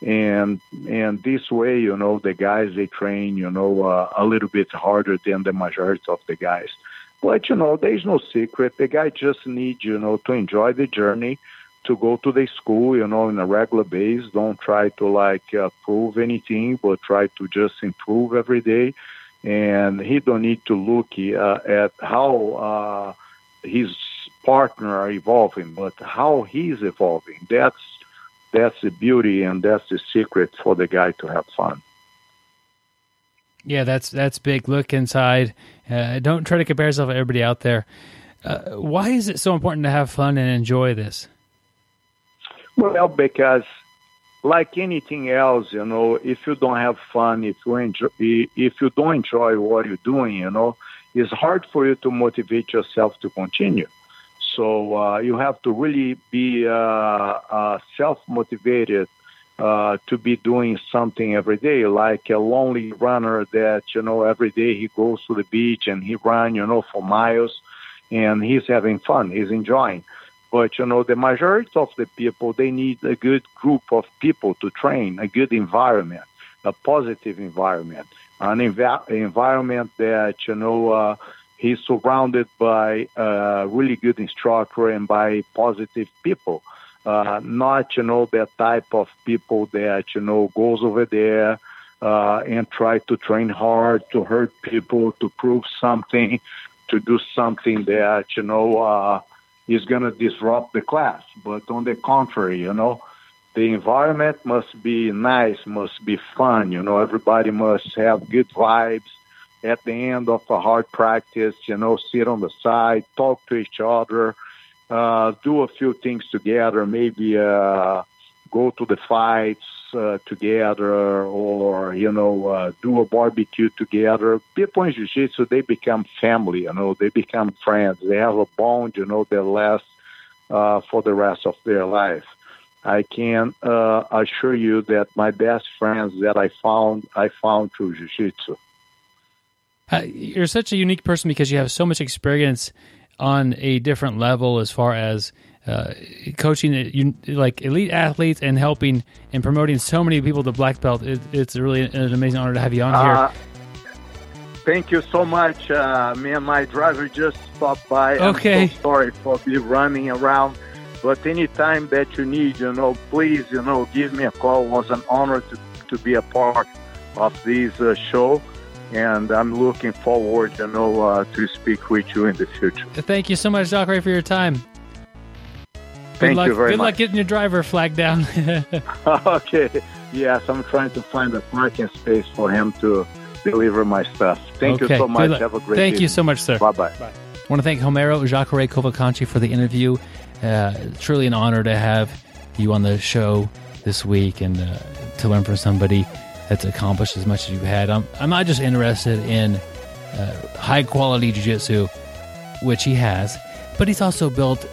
and and this way, you know, the guys they train, you know, uh, a little bit harder than the majority of the guys. But you know, there's no secret. The guy just needs you know to enjoy the journey, to go to the school, you know, in a regular base. Don't try to like uh, prove anything, but try to just improve every day. And he don't need to look uh, at how uh, his partner are evolving, but how he's evolving. That's that's the beauty and that's the secret for the guy to have fun. Yeah, that's that's big. Look inside. Uh, don't try to compare yourself to everybody out there. Uh, why is it so important to have fun and enjoy this? Well, because like anything else, you know, if you don't have fun, if you enjoy, if you don't enjoy what you're doing, you know, it's hard for you to motivate yourself to continue. So uh, you have to really be uh, uh, self motivated uh, to be doing something every day, like a lonely runner that you know every day he goes to the beach and he run, you know, for miles, and he's having fun, he's enjoying. But you know, the majority of the people they need a good group of people to train, a good environment, a positive environment, an env- environment that you know. Uh, he's surrounded by a really good instructor and by positive people uh, not you know that type of people that you know goes over there uh, and try to train hard to hurt people to prove something to do something that you know uh, is going to disrupt the class. But on the contrary you know the environment must be nice must be fun you know. Everybody must have good vibes. At the end of a hard practice you know sit on the side talk to each other uh, do a few things together, maybe uh, go to the fights uh, together, or you know, uh, do a barbecue together. People in jiu-jitsu they become family. You know, they become friends. They have a bond. You know, that lasts uh, for the rest of their life. I can uh, assure you that my best friends that I found, I found through jiu-jitsu. Uh, you're such a unique person because you have so much experience on a different level as far as uh, coaching like elite athletes and helping and promoting so many people to black belt. It, it's really an amazing honor to have you on here. Uh, thank you so much. Uh, me and my driver just stopped by. Okay. I'm so sorry for me running around. But anytime that you need, you know, please, you know, give me a call. It was an honor to, to be a part of this uh, show and I'm looking forward, you know, uh, to speak with you in the future. Thank you so much, Jacare, for your time. Thank luck, you very good much. Good luck getting your driver flag down. okay. Yes, I'm trying to find a parking space for him to deliver my stuff. Thank okay. you so much. Have a great Thank evening. you so much, sir. Bye-bye. Bye. I want to thank Romero Jacare Cavalcanti for the interview. Uh, truly an honor to have you on the show this week and uh, to learn from somebody that's accomplished as much as you've had. I'm, I'm not just interested in uh, high quality jiu-jitsu, which he has, but he's also built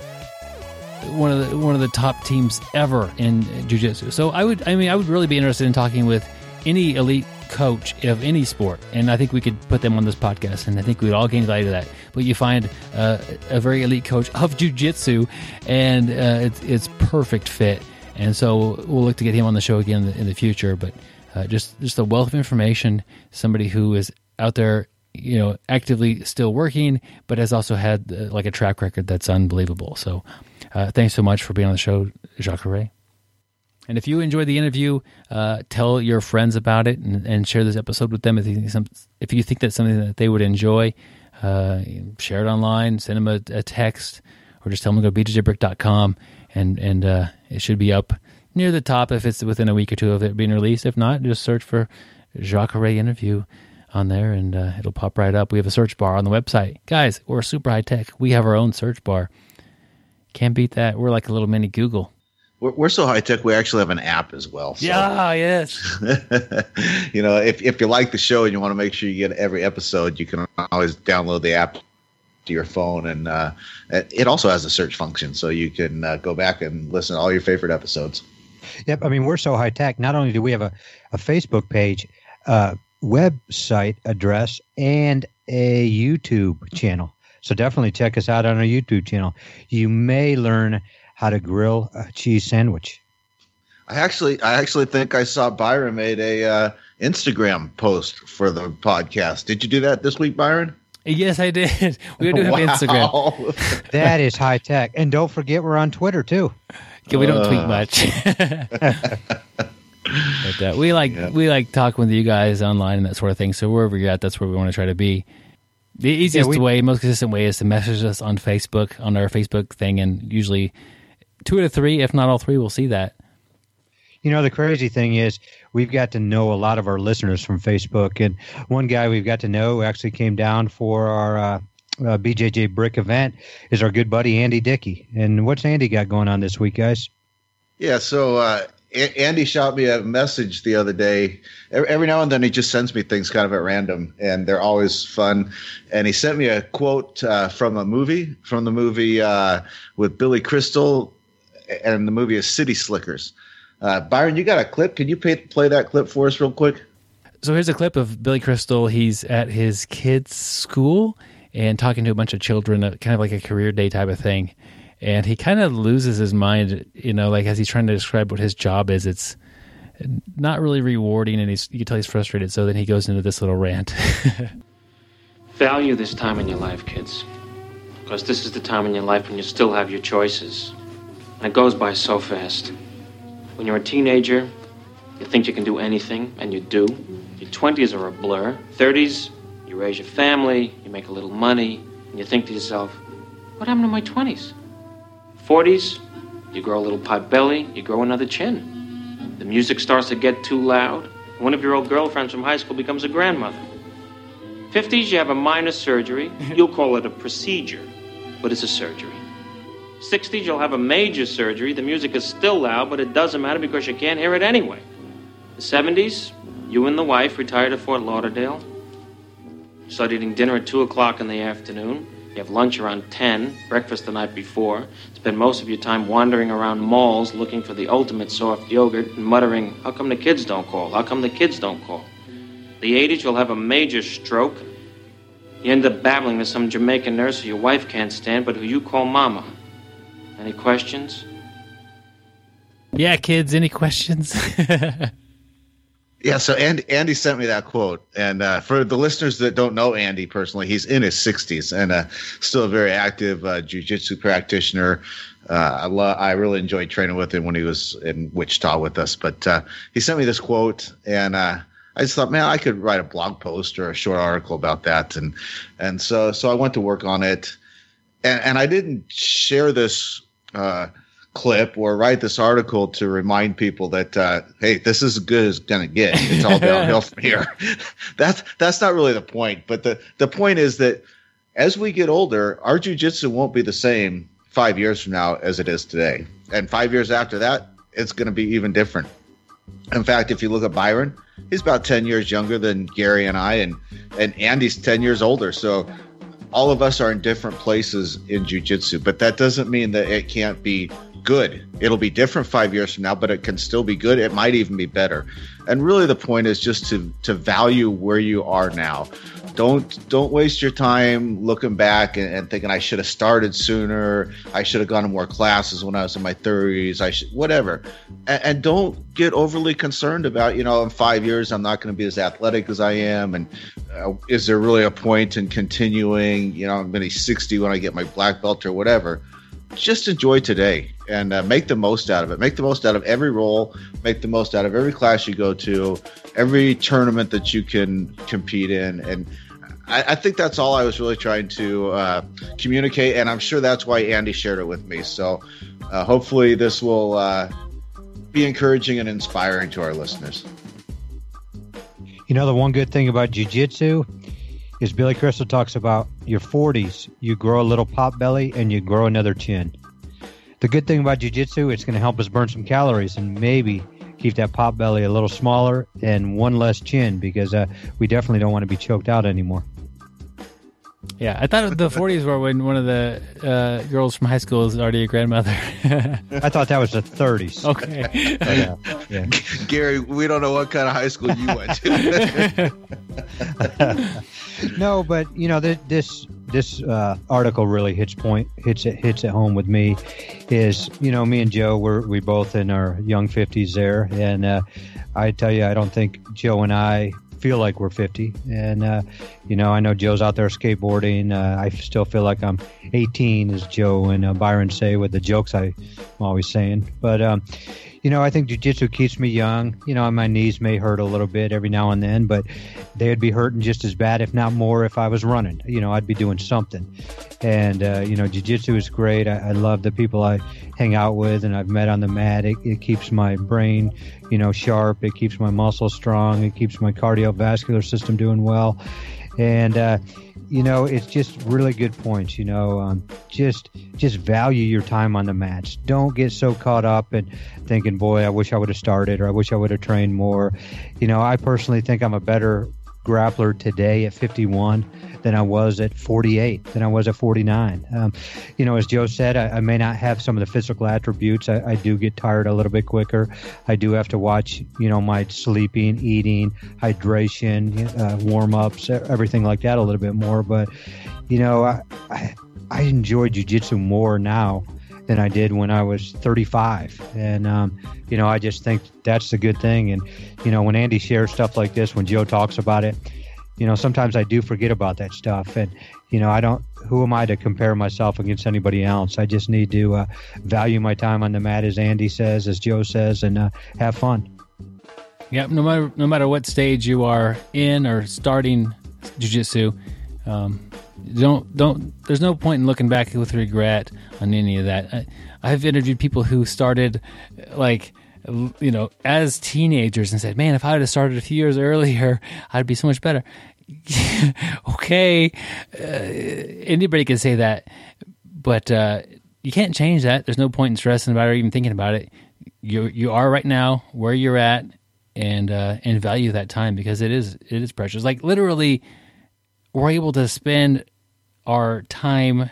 one of the one of the top teams ever in jiu-jitsu. So I would I mean I would really be interested in talking with any elite coach of any sport, and I think we could put them on this podcast, and I think we'd all gain value to that. But you find uh, a very elite coach of jiu-jitsu, and uh, it's it's perfect fit. And so we'll look to get him on the show again in the, in the future. But uh, just just a wealth of information. Somebody who is out there, you know, actively still working, but has also had uh, like a track record that's unbelievable. So, uh, thanks so much for being on the show, Jacare. And if you enjoyed the interview, uh, tell your friends about it and, and, share this episode with them. If you think, some, if you think that's something that they would enjoy, uh, share it online, send them a, a, text, or just tell them to go to bjjbrick.com and, and uh, it should be up near the top if it's within a week or two of it being released. If not, just search for Jacare interview on there and uh, it'll pop right up. We have a search bar on the website. Guys, we're super high tech. We have our own search bar. Can't beat that. We're like a little mini Google. We're, we're so high tech. We actually have an app as well. So. Yeah, yes. you know, if if you like the show and you want to make sure you get every episode, you can always download the app to your phone, and uh, it also has a search function, so you can uh, go back and listen to all your favorite episodes. Yep. I mean, we're so high tech. Not only do we have a, a Facebook page, uh, website address, and a YouTube channel. So definitely check us out on our YouTube channel. You may learn how to grill a cheese sandwich. I actually, I actually think I saw Byron made a uh, Instagram post for the podcast. Did you do that this week, Byron? Yes, I did. We do have wow. Instagram. that is high tech, and don't forget we're on Twitter too. We don't uh. tweet much. but uh, we like yep. we like talking with you guys online and that sort of thing. So wherever you're at, that's where we want to try to be. The easiest yeah, we, way, most consistent way, is to message us on Facebook on our Facebook thing, and usually two out of three, if not all three, will see that. You know, the crazy thing is, we've got to know a lot of our listeners from Facebook, and one guy we've got to know actually came down for our uh, uh, BJJ Brick event is our good buddy Andy Dickey. And what's Andy got going on this week, guys? Yeah, so uh, Andy shot me a message the other day. Every now and then, he just sends me things kind of at random, and they're always fun. And he sent me a quote uh, from a movie, from the movie uh, with Billy Crystal, and the movie is City Slickers. Uh, Byron, you got a clip? Can you pay, play that clip for us real quick? So here's a clip of Billy Crystal. He's at his kid's school and talking to a bunch of children, uh, kind of like a career day type of thing and he kind of loses his mind, you know, like as he's trying to describe what his job is. It's not really rewarding, and he's you can tell he's frustrated. So then he goes into this little rant. Value this time in your life, kids, because this is the time in your life when you still have your choices, and it goes by so fast. When you're a teenager, you think you can do anything, and you do. Your 20s are a blur. 30s, you raise your family, you make a little money, and you think to yourself, what happened to my 20s? 40s, you grow a little pot belly, you grow another chin. The music starts to get too loud. One of your old girlfriends from high school becomes a grandmother. 50s, you have a minor surgery. You'll call it a procedure, but it's a surgery. 60s, you'll have a major surgery. The music is still loud, but it doesn't matter because you can't hear it anyway. The 70s, you and the wife retire to Fort Lauderdale. Start eating dinner at 2 o'clock in the afternoon. You have lunch around 10, breakfast the night before, spend most of your time wandering around malls looking for the ultimate soft yogurt and muttering, How come the kids don't call? How come the kids don't call? The 80s, you'll have a major stroke. You end up babbling to some Jamaican nurse who your wife can't stand, but who you call Mama. Any questions? Yeah, kids, any questions? Yeah, so Andy, Andy sent me that quote, and uh, for the listeners that don't know Andy personally, he's in his 60s and uh, still a very active uh, jujitsu practitioner. Uh, I lo- I really enjoyed training with him when he was in Wichita with us. But uh, he sent me this quote, and uh, I just thought, man, I could write a blog post or a short article about that, and and so so I went to work on it, and, and I didn't share this clip or write this article to remind people that uh, hey, this is as good as gonna get. It's all downhill from here. that's that's not really the point. But the the point is that as we get older, our jujitsu won't be the same five years from now as it is today, and five years after that, it's going to be even different. In fact, if you look at Byron, he's about ten years younger than Gary and I, and and Andy's ten years older. So all of us are in different places in jujitsu, but that doesn't mean that it can't be good. It'll be different five years from now, but it can still be good. It might even be better. And really, the point is just to to value where you are now. Don't don't waste your time looking back and, and thinking I should have started sooner. I should have gone to more classes when I was in my thirties. I should whatever. And, and don't get overly concerned about you know in five years I'm not going to be as athletic as I am. And uh, is there really a point in continuing? You know I'm going to be 60 when I get my black belt or whatever just enjoy today and uh, make the most out of it. Make the most out of every role. Make the most out of every class you go to, every tournament that you can compete in, and I, I think that's all I was really trying to uh, communicate. And I'm sure that's why Andy shared it with me. So uh, hopefully this will uh, be encouraging and inspiring to our listeners. You know, the one good thing about jujitsu is Billy Crystal talks about your 40s, you grow a little pot belly and you grow another chin. The good thing about jiu-jitsu, it's going to help us burn some calories and maybe keep that pot belly a little smaller and one less chin because uh, we definitely don't want to be choked out anymore. Yeah, I thought the 40s were when one of the uh, girls from high school is already a grandmother. I thought that was the 30s. Okay. yeah, yeah. Gary, we don't know what kind of high school you went to. no, but you know th- this this uh, article really hits point hits it hits it home with me. Is you know me and Joe we're we both in our young 50s there, and uh, I tell you I don't think Joe and I feel like we're 50. And, uh, you know, I know Joe's out there skateboarding. Uh, I still feel like I'm 18, as Joe and uh, Byron say with the jokes I'm always saying. But, um, you know, I think jujitsu keeps me young. You know, my knees may hurt a little bit every now and then, but they'd be hurting just as bad, if not more, if I was running. You know, I'd be doing something. And, uh, you know, jujitsu is great. I, I, love the people I hang out with and I've met on the mat. It, it keeps my brain, you know, sharp. It keeps my muscles strong. It keeps my cardiovascular system doing well. And, uh, you know, it's just really good points. You know, um, just just value your time on the mats. Don't get so caught up in thinking, "Boy, I wish I would have started," or "I wish I would have trained more." You know, I personally think I'm a better grappler today at 51 than I was at 48, than I was at 49. Um, you know, as Joe said, I, I, may not have some of the physical attributes. I, I, do get tired a little bit quicker. I do have to watch, you know, my sleeping, eating, hydration, uh, warm ups, everything like that a little bit more. But, you know, I, I, I enjoy jujitsu more now than I did when I was 35. And, um, you know, I just think that's a good thing. And, you know, when Andy shares stuff like this, when Joe talks about it, you know, sometimes I do forget about that stuff. And, you know, I don't, who am I to compare myself against anybody else? I just need to uh, value my time on the mat, as Andy says, as Joe says, and uh, have fun. Yeah, no matter no matter what stage you are in or starting jujitsu, um, don't don't. There's no point in looking back with regret on any of that. I, I've interviewed people who started like you know as teenagers and said, "Man, if I had started a few years earlier, I'd be so much better." okay, uh, anybody can say that, but uh, you can't change that. There's no point in stressing about it or even thinking about it. You you are right now where you're at, and uh, and value that time because it is it is precious. Like literally, we're able to spend our time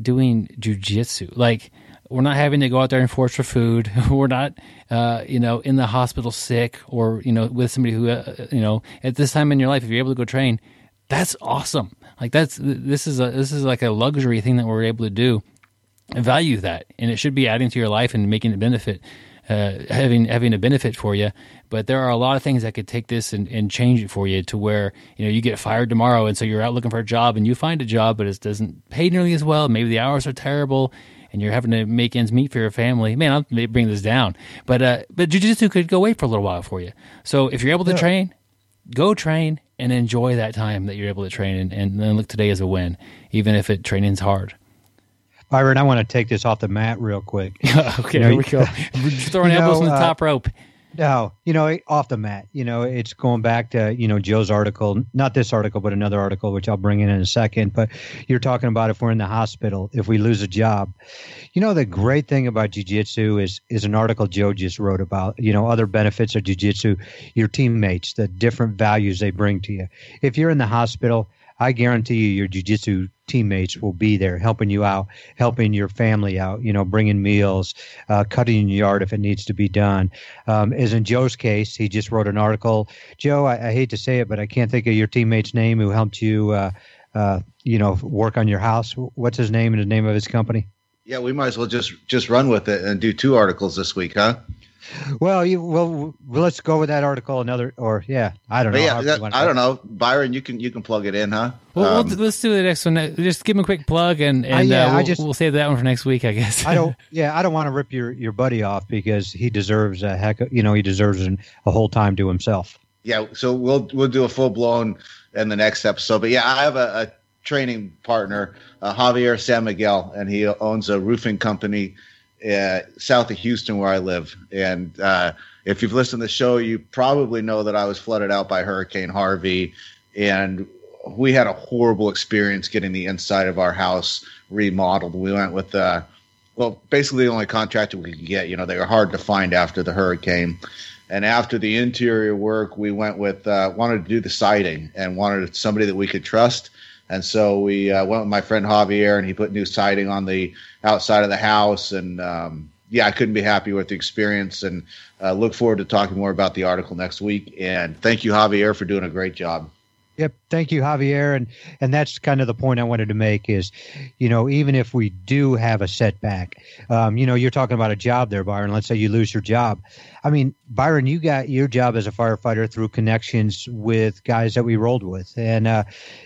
doing jujitsu. Like we're not having to go out there and force for food. we're not, uh, you know, in the hospital sick or you know with somebody who, uh, you know, at this time in your life, if you're able to go train, that's awesome. Like that's this is a this is like a luxury thing that we're able to do. Value that, and it should be adding to your life and making it benefit uh, having having a benefit for you. But there are a lot of things that could take this and, and change it for you to where you know you get fired tomorrow, and so you're out looking for a job, and you find a job, but it doesn't pay nearly as well. Maybe the hours are terrible, and you're having to make ends meet for your family. Man, I'll bring this down. But uh, but jujitsu could go away for a little while for you. So if you're able to yeah. train, go train and enjoy that time that you're able to train, and, and then look today as a win, even if it training's hard. Byron, I want to take this off the mat real quick. okay, you know, here we go. Throwing elbows on the uh, top rope. No, you know, off the mat. You know, it's going back to you know Joe's article, not this article, but another article, which I'll bring in in a second. But you're talking about if we're in the hospital, if we lose a job. You know, the great thing about jujitsu is is an article Joe just wrote about. You know, other benefits of jujitsu, your teammates, the different values they bring to you. If you're in the hospital, I guarantee you, your jujitsu teammates will be there helping you out, helping your family out, you know, bringing meals, uh, cutting your yard if it needs to be done. Um, as in Joe's case, he just wrote an article. Joe, I, I, hate to say it, but I can't think of your teammate's name who helped you, uh, uh, you know, work on your house. What's his name and the name of his company? Yeah, we might as well just just run with it and do two articles this week, huh? Well, you well, well, let's go with that article. Another, or yeah, I don't know. Yeah, that- I go. don't know, Byron. You can you can plug it in, huh? Well, Um, we'll, let's do the next one. Just give him a quick plug, and, and Uh, yeah, uh, we'll, just- we'll save that one for next week, I guess. I don't. Yeah, I don't want to rip your your buddy off because he deserves a heck. Of, you know, he deserves an, a whole time to himself. yeah, so we'll we'll do a full blown in the next episode. But yeah, I have a, a training partner, uh, Javier San Miguel, and he owns a roofing company uh, south of Houston where I live. And uh, if you've listened to the show, you probably know that I was flooded out by Hurricane Harvey, and we had a horrible experience getting the inside of our house remodeled. We went with uh, well, basically the only contractor we could get. You know, they were hard to find after the hurricane. And after the interior work, we went with uh, wanted to do the siding and wanted somebody that we could trust. And so we uh, went with my friend Javier, and he put new siding on the outside of the house. And um, yeah, I couldn't be happy with the experience. And uh, look forward to talking more about the article next week. And thank you, Javier, for doing a great job. Yep. Thank you, Javier. And and that's kind of the point I wanted to make is, you know, even if we do have a setback, um, you know, you're talking about a job there, Byron. Let's say you lose your job. I mean, Byron, you got your job as a firefighter through connections with guys that we rolled with, and uh,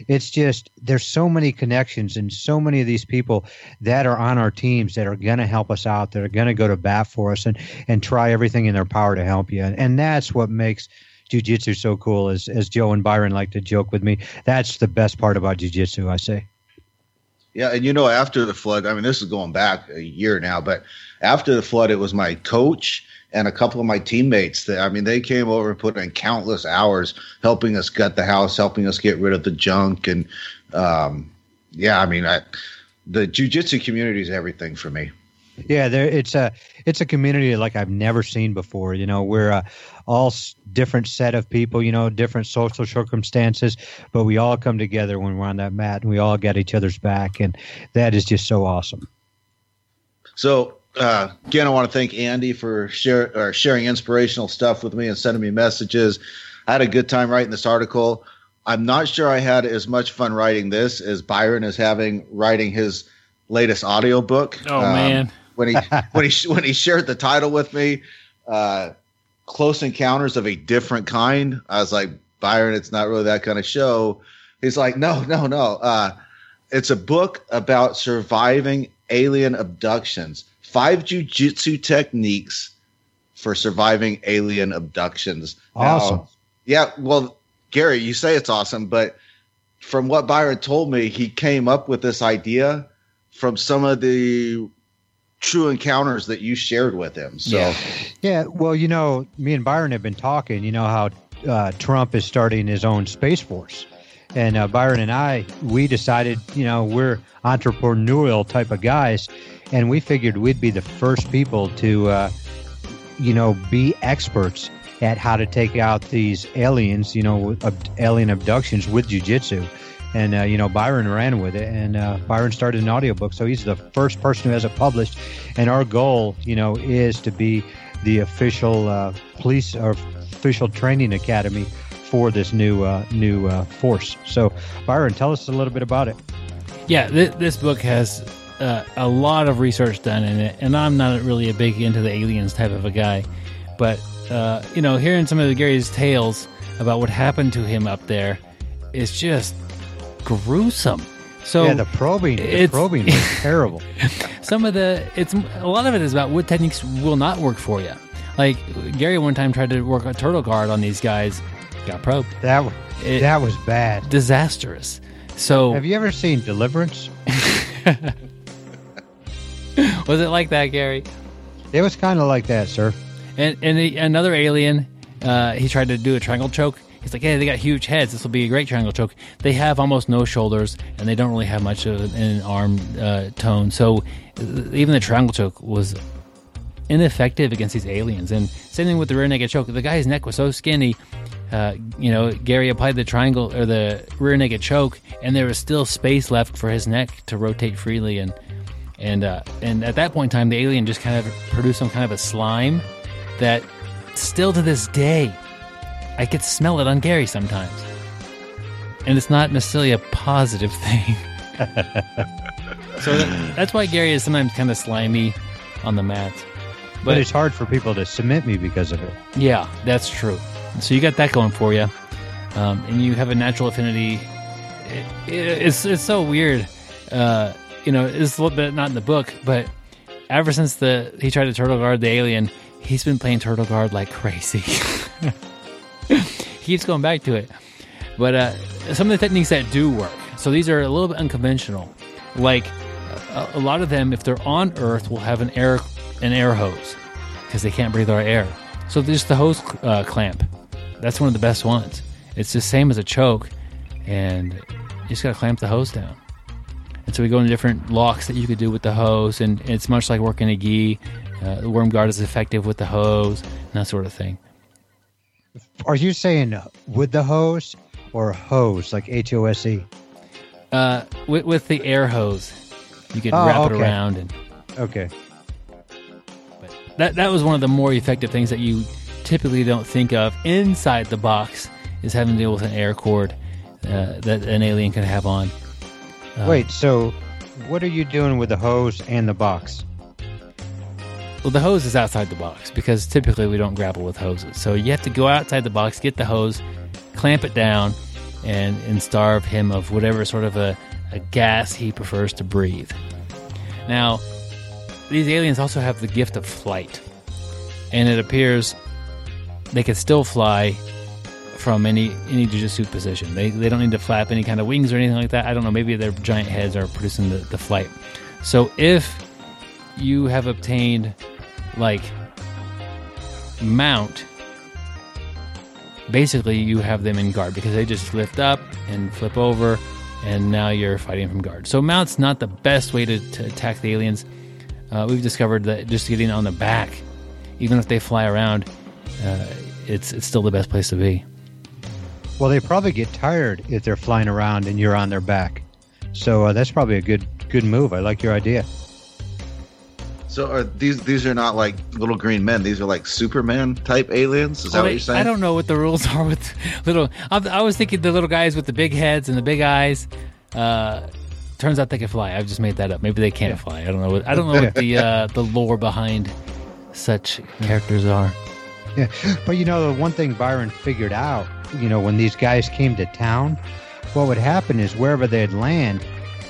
it's just there's so many connections and so many of these people that are on our teams that are going to help us out, that are going to go to bat for us, and and try everything in their power to help you, and, and that's what makes jujitsu is so cool as as Joe and Byron like to joke with me. That's the best part about jujitsu, I say. Yeah, and you know, after the flood, I mean, this is going back a year now, but after the flood, it was my coach and a couple of my teammates that, I mean, they came over and put in countless hours helping us gut the house, helping us get rid of the junk. And, um, yeah, I mean, I, the jujitsu community is everything for me. Yeah, there it's a it's a community like I've never seen before. You know, we're uh, all different set of people. You know, different social circumstances, but we all come together when we're on that mat, and we all got each other's back, and that is just so awesome. So uh, again, I want to thank Andy for share, or sharing inspirational stuff with me and sending me messages. I had a good time writing this article. I'm not sure I had as much fun writing this as Byron is having writing his latest audiobook. Oh, Um, man. When he when he when he shared the title with me, uh, "Close Encounters of a Different Kind," I was like, Byron, it's not really that kind of show. He's like, no, no, no. Uh, it's a book about surviving alien abductions. Five jujitsu techniques for surviving alien abductions. Now, Awesome. yeah, well, Gary, you say it's awesome, but from what Byron told me, he came up with this idea from some of the true encounters that you shared with him. So, Yeah. Yeah, well, you know, me and Byron have been talking. You know how uh, Trump is starting his own space force, and uh, Byron and I, we decided, you know, we're entrepreneurial type of guys, and we figured we'd be the first people to, uh, you know, be experts at how to take out these aliens, you know, ab- alien abductions with jujitsu. And, uh, you know, Byron ran with it, and uh, Byron started an audiobook. So he's the first person who has it published. And our goal, you know, is to be the official uh, police or official training academy for this new uh, new uh, force. So, Byron, tell us a little bit about it. Yeah, th- this book has uh, a lot of research done in it, and I'm not really a big into the aliens type of a guy, but you know, hearing some of the Gary's tales about what happened to him up there is just gruesome. So yeah, the probing, the probing was terrible. some of the it's a lot of it is about what techniques will not work for you. Like Gary one time tried to work a turtle guard on these guys, got probed. That It- that was bad. Disastrous. So Have you ever seen Deliverance? was it like that, Gary? It was kind of like that, sir. And and the, another alien, uh, he tried to do a triangle choke. He's like, hey, they got huge heads. This will be a great triangle choke. They have almost no shoulders, and they don't really have much of an arm uh, tone. So uh, even the triangle choke was ineffective against these aliens. And same thing with the rear naked choke. The guy's neck was so skinny. Uh, you know, Gary applied the triangle or the rear naked choke, and there was still space left for his neck to rotate freely. And and uh, and at that point in time, the alien just kind of produced some kind of a slime that still to this day I could smell it on Gary sometimes, and it's not necessarily a positive thing. so that, that's why Gary is sometimes kind of slimy on the mat. but, it's hard for people to submit me because of it. Yeah, that's true. So you got that going for you, um, and you have a natural affinity. It, it, it's it's so weird. Uh, you know, it's a little bit not in the book, but ever since the he tried to turtle guard the alien, he's been playing turtle guard like crazy. keeps going back to it. But uh, some of the techniques that do work. So these are a little bit unconventional. Like a, a lot of them, if they're on Earth, will have an air an air hose because they can't breathe our air. So there's the hose uh, clamp. That's one of the best ones. It's the same as a choke, and you just got to clamp the hose down. And so we go into different locks that you could do with the hose, and it's much like working a gi. Uh, the worm guard is effective with the hose, and that sort of thing. Are you saying with the hose or hose, like H O S E? Uh, with, with the air hose, you can oh, wrap okay. it around and. Okay. But that that was one of the more effective things that you typically don't think of inside the box is having to deal with an air cord uh, that an alien can have on. Uh, Wait, so what are you doing with the hose and the box? Well, the hose is outside the box because typically we don't grapple with hoses. So you have to go outside the box, get the hose, clamp it down, and, and starve him of whatever sort of a, a gas he prefers to breathe. Now, these aliens also have the gift of flight, and it appears they can still fly from any any jujitsu position. They, they don't need to flap any kind of wings or anything like that. I don't know. Maybe their giant heads are producing the, the flight. So if you have obtained like mount basically you have them in guard because they just lift up and flip over and now you're fighting from guard. So mount's not the best way to, to attack the aliens. Uh, we've discovered that just getting on the back even if they fly around uh, it's it's still the best place to be. Well they probably get tired if they're flying around and you're on their back. So uh, that's probably a good good move. I like your idea so are these these are not like little green men? These are like Superman type aliens. Is that what you're saying? I don't know what the rules are with little. I, I, was thinking the little guys with the big heads and the big eyes. Uh, turns out they can fly. I've just made that up. Maybe they can't yeah. fly. I don't know. What, I don't know what the uh, the lore behind such characters are. Yeah, but you know the one thing Byron figured out. You know when these guys came to town, what would happen is wherever they'd land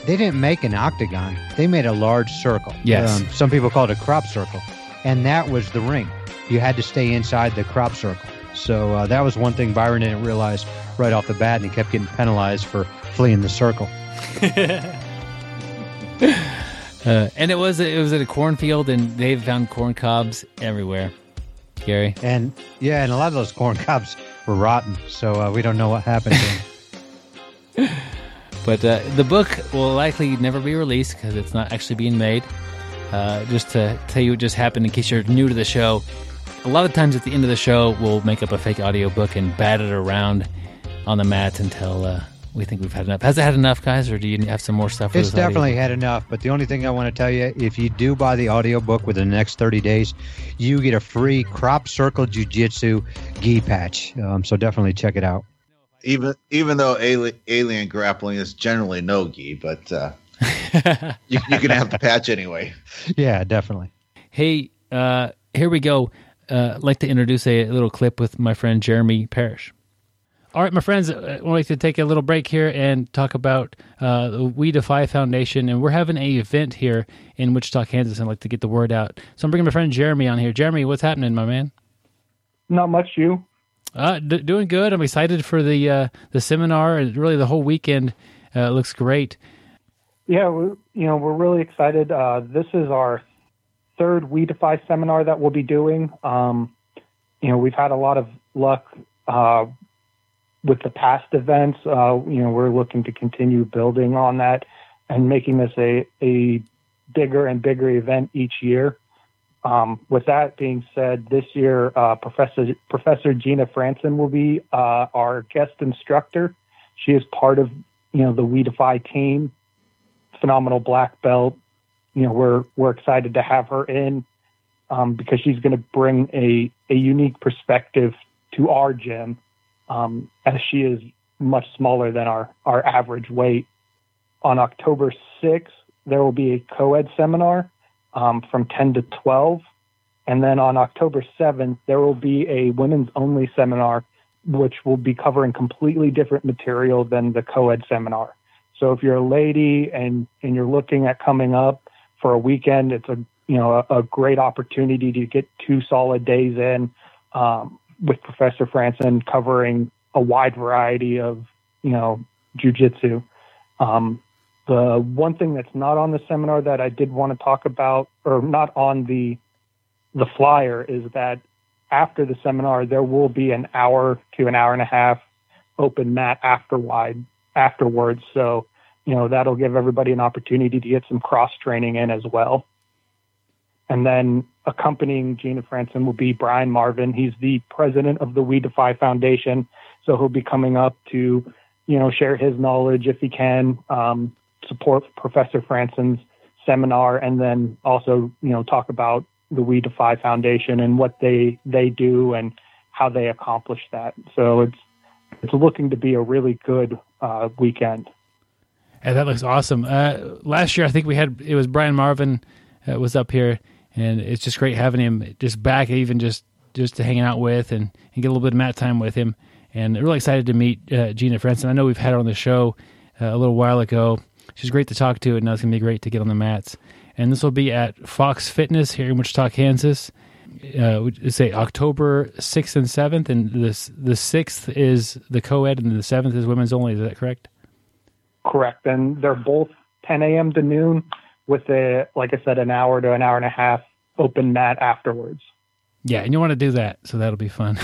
they didn't make an octagon. They made a large circle. Yes. Um, some people call it a crop circle. And that was the ring. You had to stay inside the crop circle. So uh, that was one thing Byron didn't realize right off the bat, and he kept getting penalized for fleeing the circle. uh, and it was it was at a cornfield, and they found corn cobs everywhere. Gary. And yeah, and a lot of those corn cobs were rotten, so uh, we don't know what happened to them. But uh, the book will likely never be released because it's not actually being made. Uh, just to tell you what just happened in case you're new to the show, a lot of times at the end of the show, we'll make up a fake audiobook and bat it around on the mat until uh, we think we've had enough. Has it had enough, guys, or do you have some more stuff? it's definitely had enough. But the only thing I want to tell you, if you do buy the audiobook within the next 30 days, you get a free Crop Circle Jiu Jitsu gi patch. Um, so definitely check it out even even though alien, alien grappling is generally no gi, but uh, you, you can have the patch anyway. Yeah, definitely. Hey, uh, here we go. Uh, I'd like to introduce a little clip with my friend Jeremy Parrish. All right, my friends, uh, I'd like to take a little break here and talk about uh, the We Defy Foundation. And we're having a event here in Wichita, Kansas, and I'd like to get the word out. So I'm bringing my friend Jeremy on here. Jeremy, what's happening, my man? Not much, you. Uh, d- doing good. I'm excited for the uh, the seminar and really the whole weekend. Uh, looks great. Yeah, we, you know we're really excited. Uh, this is our third We Defy seminar that we'll be doing. Um, you know we've had a lot of luck uh, with the past events. Uh, you know we're looking to continue building on that and making this a a bigger and bigger event each year. Um, with that being said, this year uh, Professor Professor Gina Franson will be uh, our guest instructor. She is part of you know the We Defy team, phenomenal black belt. You know we're we're excited to have her in um, because she's going to bring a a unique perspective to our gym, um, as she is much smaller than our our average weight. On October sixth, there will be a co-ed seminar um, from 10 to 12. And then on October 7th, there will be a women's only seminar, which will be covering completely different material than the co ed seminar. So if you're a lady and, and you're looking at coming up for a weekend, it's a you know a, a great opportunity to get two solid days in um, with Professor Franson covering a wide variety of you know jujitsu. Um, the one thing that's not on the seminar that I did want to talk about, or not on the the flyer, is that after the seminar there will be an hour to an hour and a half open mat afterward afterwards. So you know that'll give everybody an opportunity to get some cross training in as well. And then accompanying Gina Franson will be Brian Marvin. He's the president of the We Defy Foundation, so he'll be coming up to, you know, share his knowledge if he can, um, support Professor Franson's seminar, and then also, you know, talk about the We Defy Foundation and what they they do and how they accomplish that. So it's it's looking to be a really good uh, weekend. And that looks awesome. Uh, last year, I think we had it was Brian Marvin uh, was up here, and it's just great having him just back, even just just to hanging out with and, and get a little bit of mat time with him. And really excited to meet uh, Gina Franson. I know we've had her on the show uh, a little while ago. She's great to talk to, and now it's gonna be great to get on the mats. And this will be at Fox Fitness here in Wichita, Kansas. Uh, say October sixth and seventh, and this the sixth is the co-ed, and the seventh is women's only. Is that correct? Correct, and they're both 10 a.m. to noon, with a like I said, an hour to an hour and a half open mat afterwards. Yeah, and you want to do that, so that'll be fun.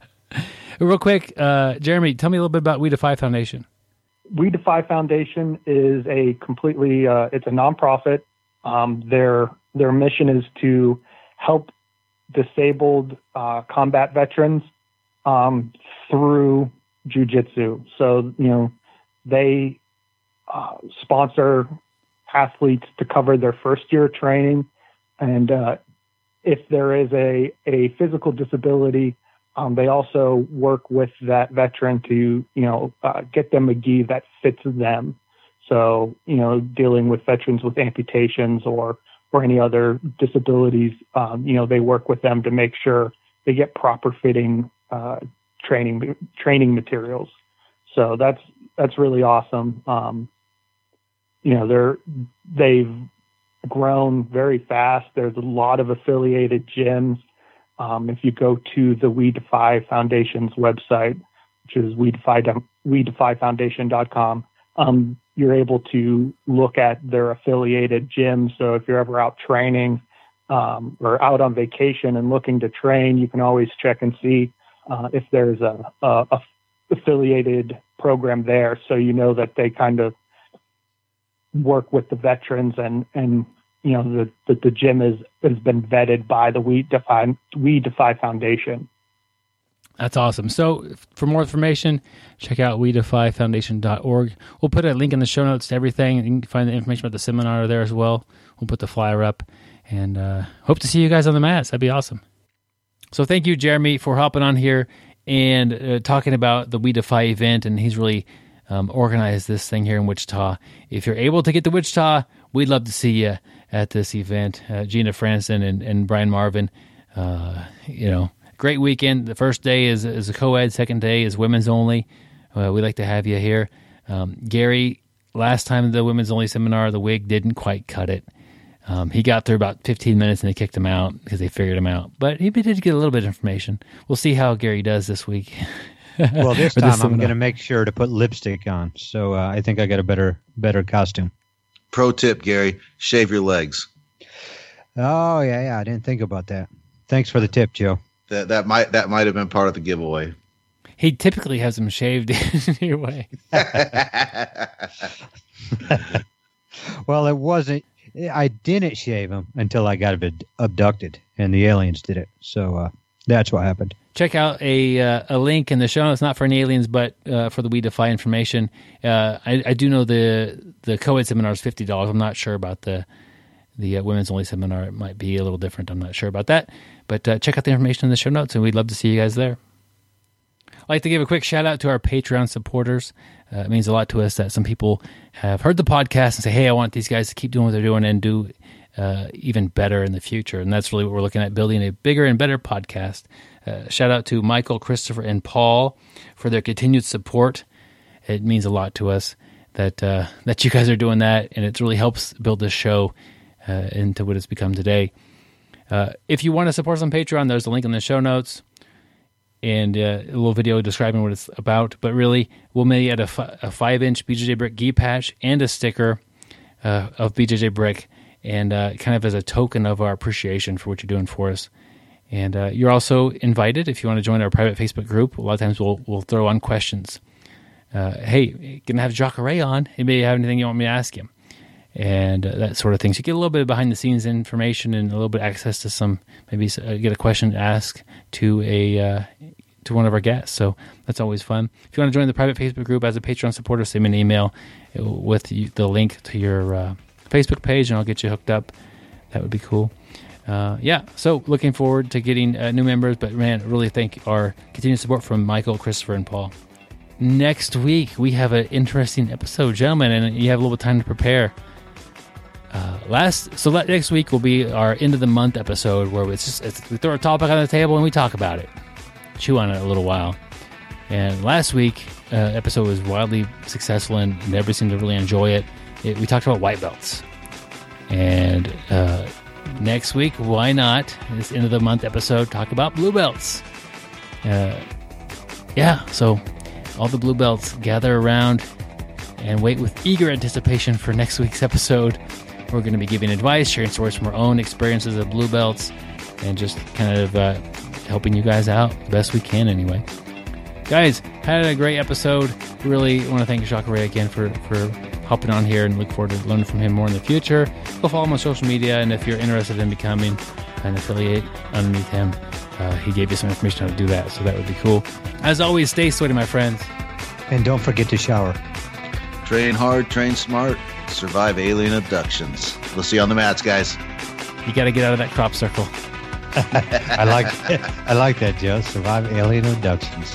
Real quick, uh, Jeremy, tell me a little bit about We Defy Foundation. We Defy Foundation is a completely uh, it's a nonprofit. Um, their their mission is to help disabled uh, combat veterans um, through jujitsu. So you know they uh, sponsor athletes to cover their first year training, and uh, if there is a a physical disability, um, they also work with that veteran to you know uh, get them a gi that fits them. So you know dealing with veterans with amputations or or any other disabilities, um, you know they work with them to make sure they get proper fitting uh, training training materials. So that's that's really awesome. Um, you know, they're they've grown very fast. There's a lot of affiliated gyms. Um, if you go to the We Defy Foundation's website, which is we defy foundation.com, um, you're able to look at their affiliated gyms. So if you're ever out training um, or out on vacation and looking to train, you can always check and see uh, if there's a, a, a affiliated program there, so you know that they kind of work with the veterans and and you know the the, the gym is has been vetted by the We Defy We Defy Foundation. That's awesome. So, for more information, check out WeDefyFoundation.org. We'll put a link in the show notes to everything. You can find the information about the seminar there as well. We'll put the flyer up, and uh, hope to see you guys on the mats. That'd be awesome. So, thank you, Jeremy, for hopping on here and uh, talking about the We Defy event. And he's really um, organized this thing here in Wichita. If you're able to get to Wichita, we'd love to see you at this event. Uh, Gina Franson and, and Brian Marvin, uh, you know, great weekend. The first day is, is a co ed, second day is women's only. Uh, we'd like to have you here. Um, Gary, last time the women's only seminar, the wig didn't quite cut it. Um, he got through about 15 minutes and they kicked him out because they figured him out. But he did get a little bit of information. We'll see how Gary does this week. well, this time this I'm going to make sure to put lipstick on. So uh, I think I got a better better costume. Pro tip, Gary: shave your legs. Oh yeah, yeah. I didn't think about that. Thanks for the tip, Joe. That that might that might have been part of the giveaway. He typically has them shaved anyway. well, it wasn't. I didn't shave him until I got abducted, and the aliens did it. So uh, that's what happened. Check out a uh, a link in the show notes, not for any aliens, but uh, for the We Defy information. Uh, I, I, do know the the co-ed seminar is fifty dollars. I'm not sure about the the uh, women's only seminar. It might be a little different. I'm not sure about that. But uh, check out the information in the show notes, and we'd love to see you guys there. I'd like to give a quick shout out to our Patreon supporters. Uh, it means a lot to us that some people have heard the podcast and say, "Hey, I want these guys to keep doing what they're doing and do even better in the future. And that's really what we're looking at building a bigger and better podcast. Uh, shout out to Michael, Christopher, and Paul for their continued support. It means a lot to us that uh, that you guys are doing that, and it really helps build this show uh, into what it's become today. Uh, if you want to support us on Patreon, there's a link in the show notes and uh, a little video describing what it's about. But really, we'll make it a, f- a five inch BJJ Brick gi patch and a sticker of BJJ Brick, and kind of as a token of our appreciation for what you're doing for us. And uh, you're also invited if you want to join our private Facebook group. A lot of times we'll we'll throw on questions. Uh, hey, gonna have Jacare on. Anybody have anything you want me to ask him? And uh, that sort of thing. So you get a little bit of behind the scenes information and a little bit of access to some maybe get a question to ask to a to one of our guests. So that's always fun. If you want to join the private Facebook group as a Patreon supporter, send me an email with the link to your uh, Facebook page, and I'll get you hooked up. That would be cool. Uh, yeah, so looking forward to getting uh, new members, but man, really thank our continued support from Michael, Christopher, and Paul. Next week, we have an interesting episode, gentlemen, and you have a little bit of time to prepare. Uh, last, so next week will be our end of the month episode where it's just it's, we throw a topic on the table and we talk about it, chew on it a little while. And last week, uh, episode was wildly successful and everybody seemed to really enjoy it. it we talked about white belts. And uh, next week, why not, this end of the month episode, talk about blue belts. Uh, yeah, so all the blue belts gather around and wait with eager anticipation for next week's episode. We're going to be giving advice, sharing stories from our own experiences of blue belts, and just kind of uh, helping you guys out the best we can, anyway. Guys, had a great episode. Really want to thank Jacare again for, for hopping on here and look forward to learning from him more in the future. Go follow him on social media, and if you're interested in becoming an affiliate underneath him, uh, he gave you some information how to do that, so that would be cool. As always, stay sweaty, my friends. And don't forget to shower. Train hard, train smart, survive alien abductions. We'll see you on the mats, guys. You got to get out of that crop circle. I like I like that, Joe. Survive alien abductions.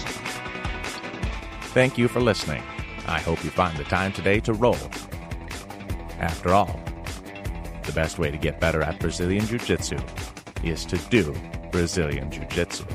Thank you for listening. I hope you find the time today to roll. After all, the best way to get better at Brazilian Jiu Jitsu is to do Brazilian Jiu Jitsu.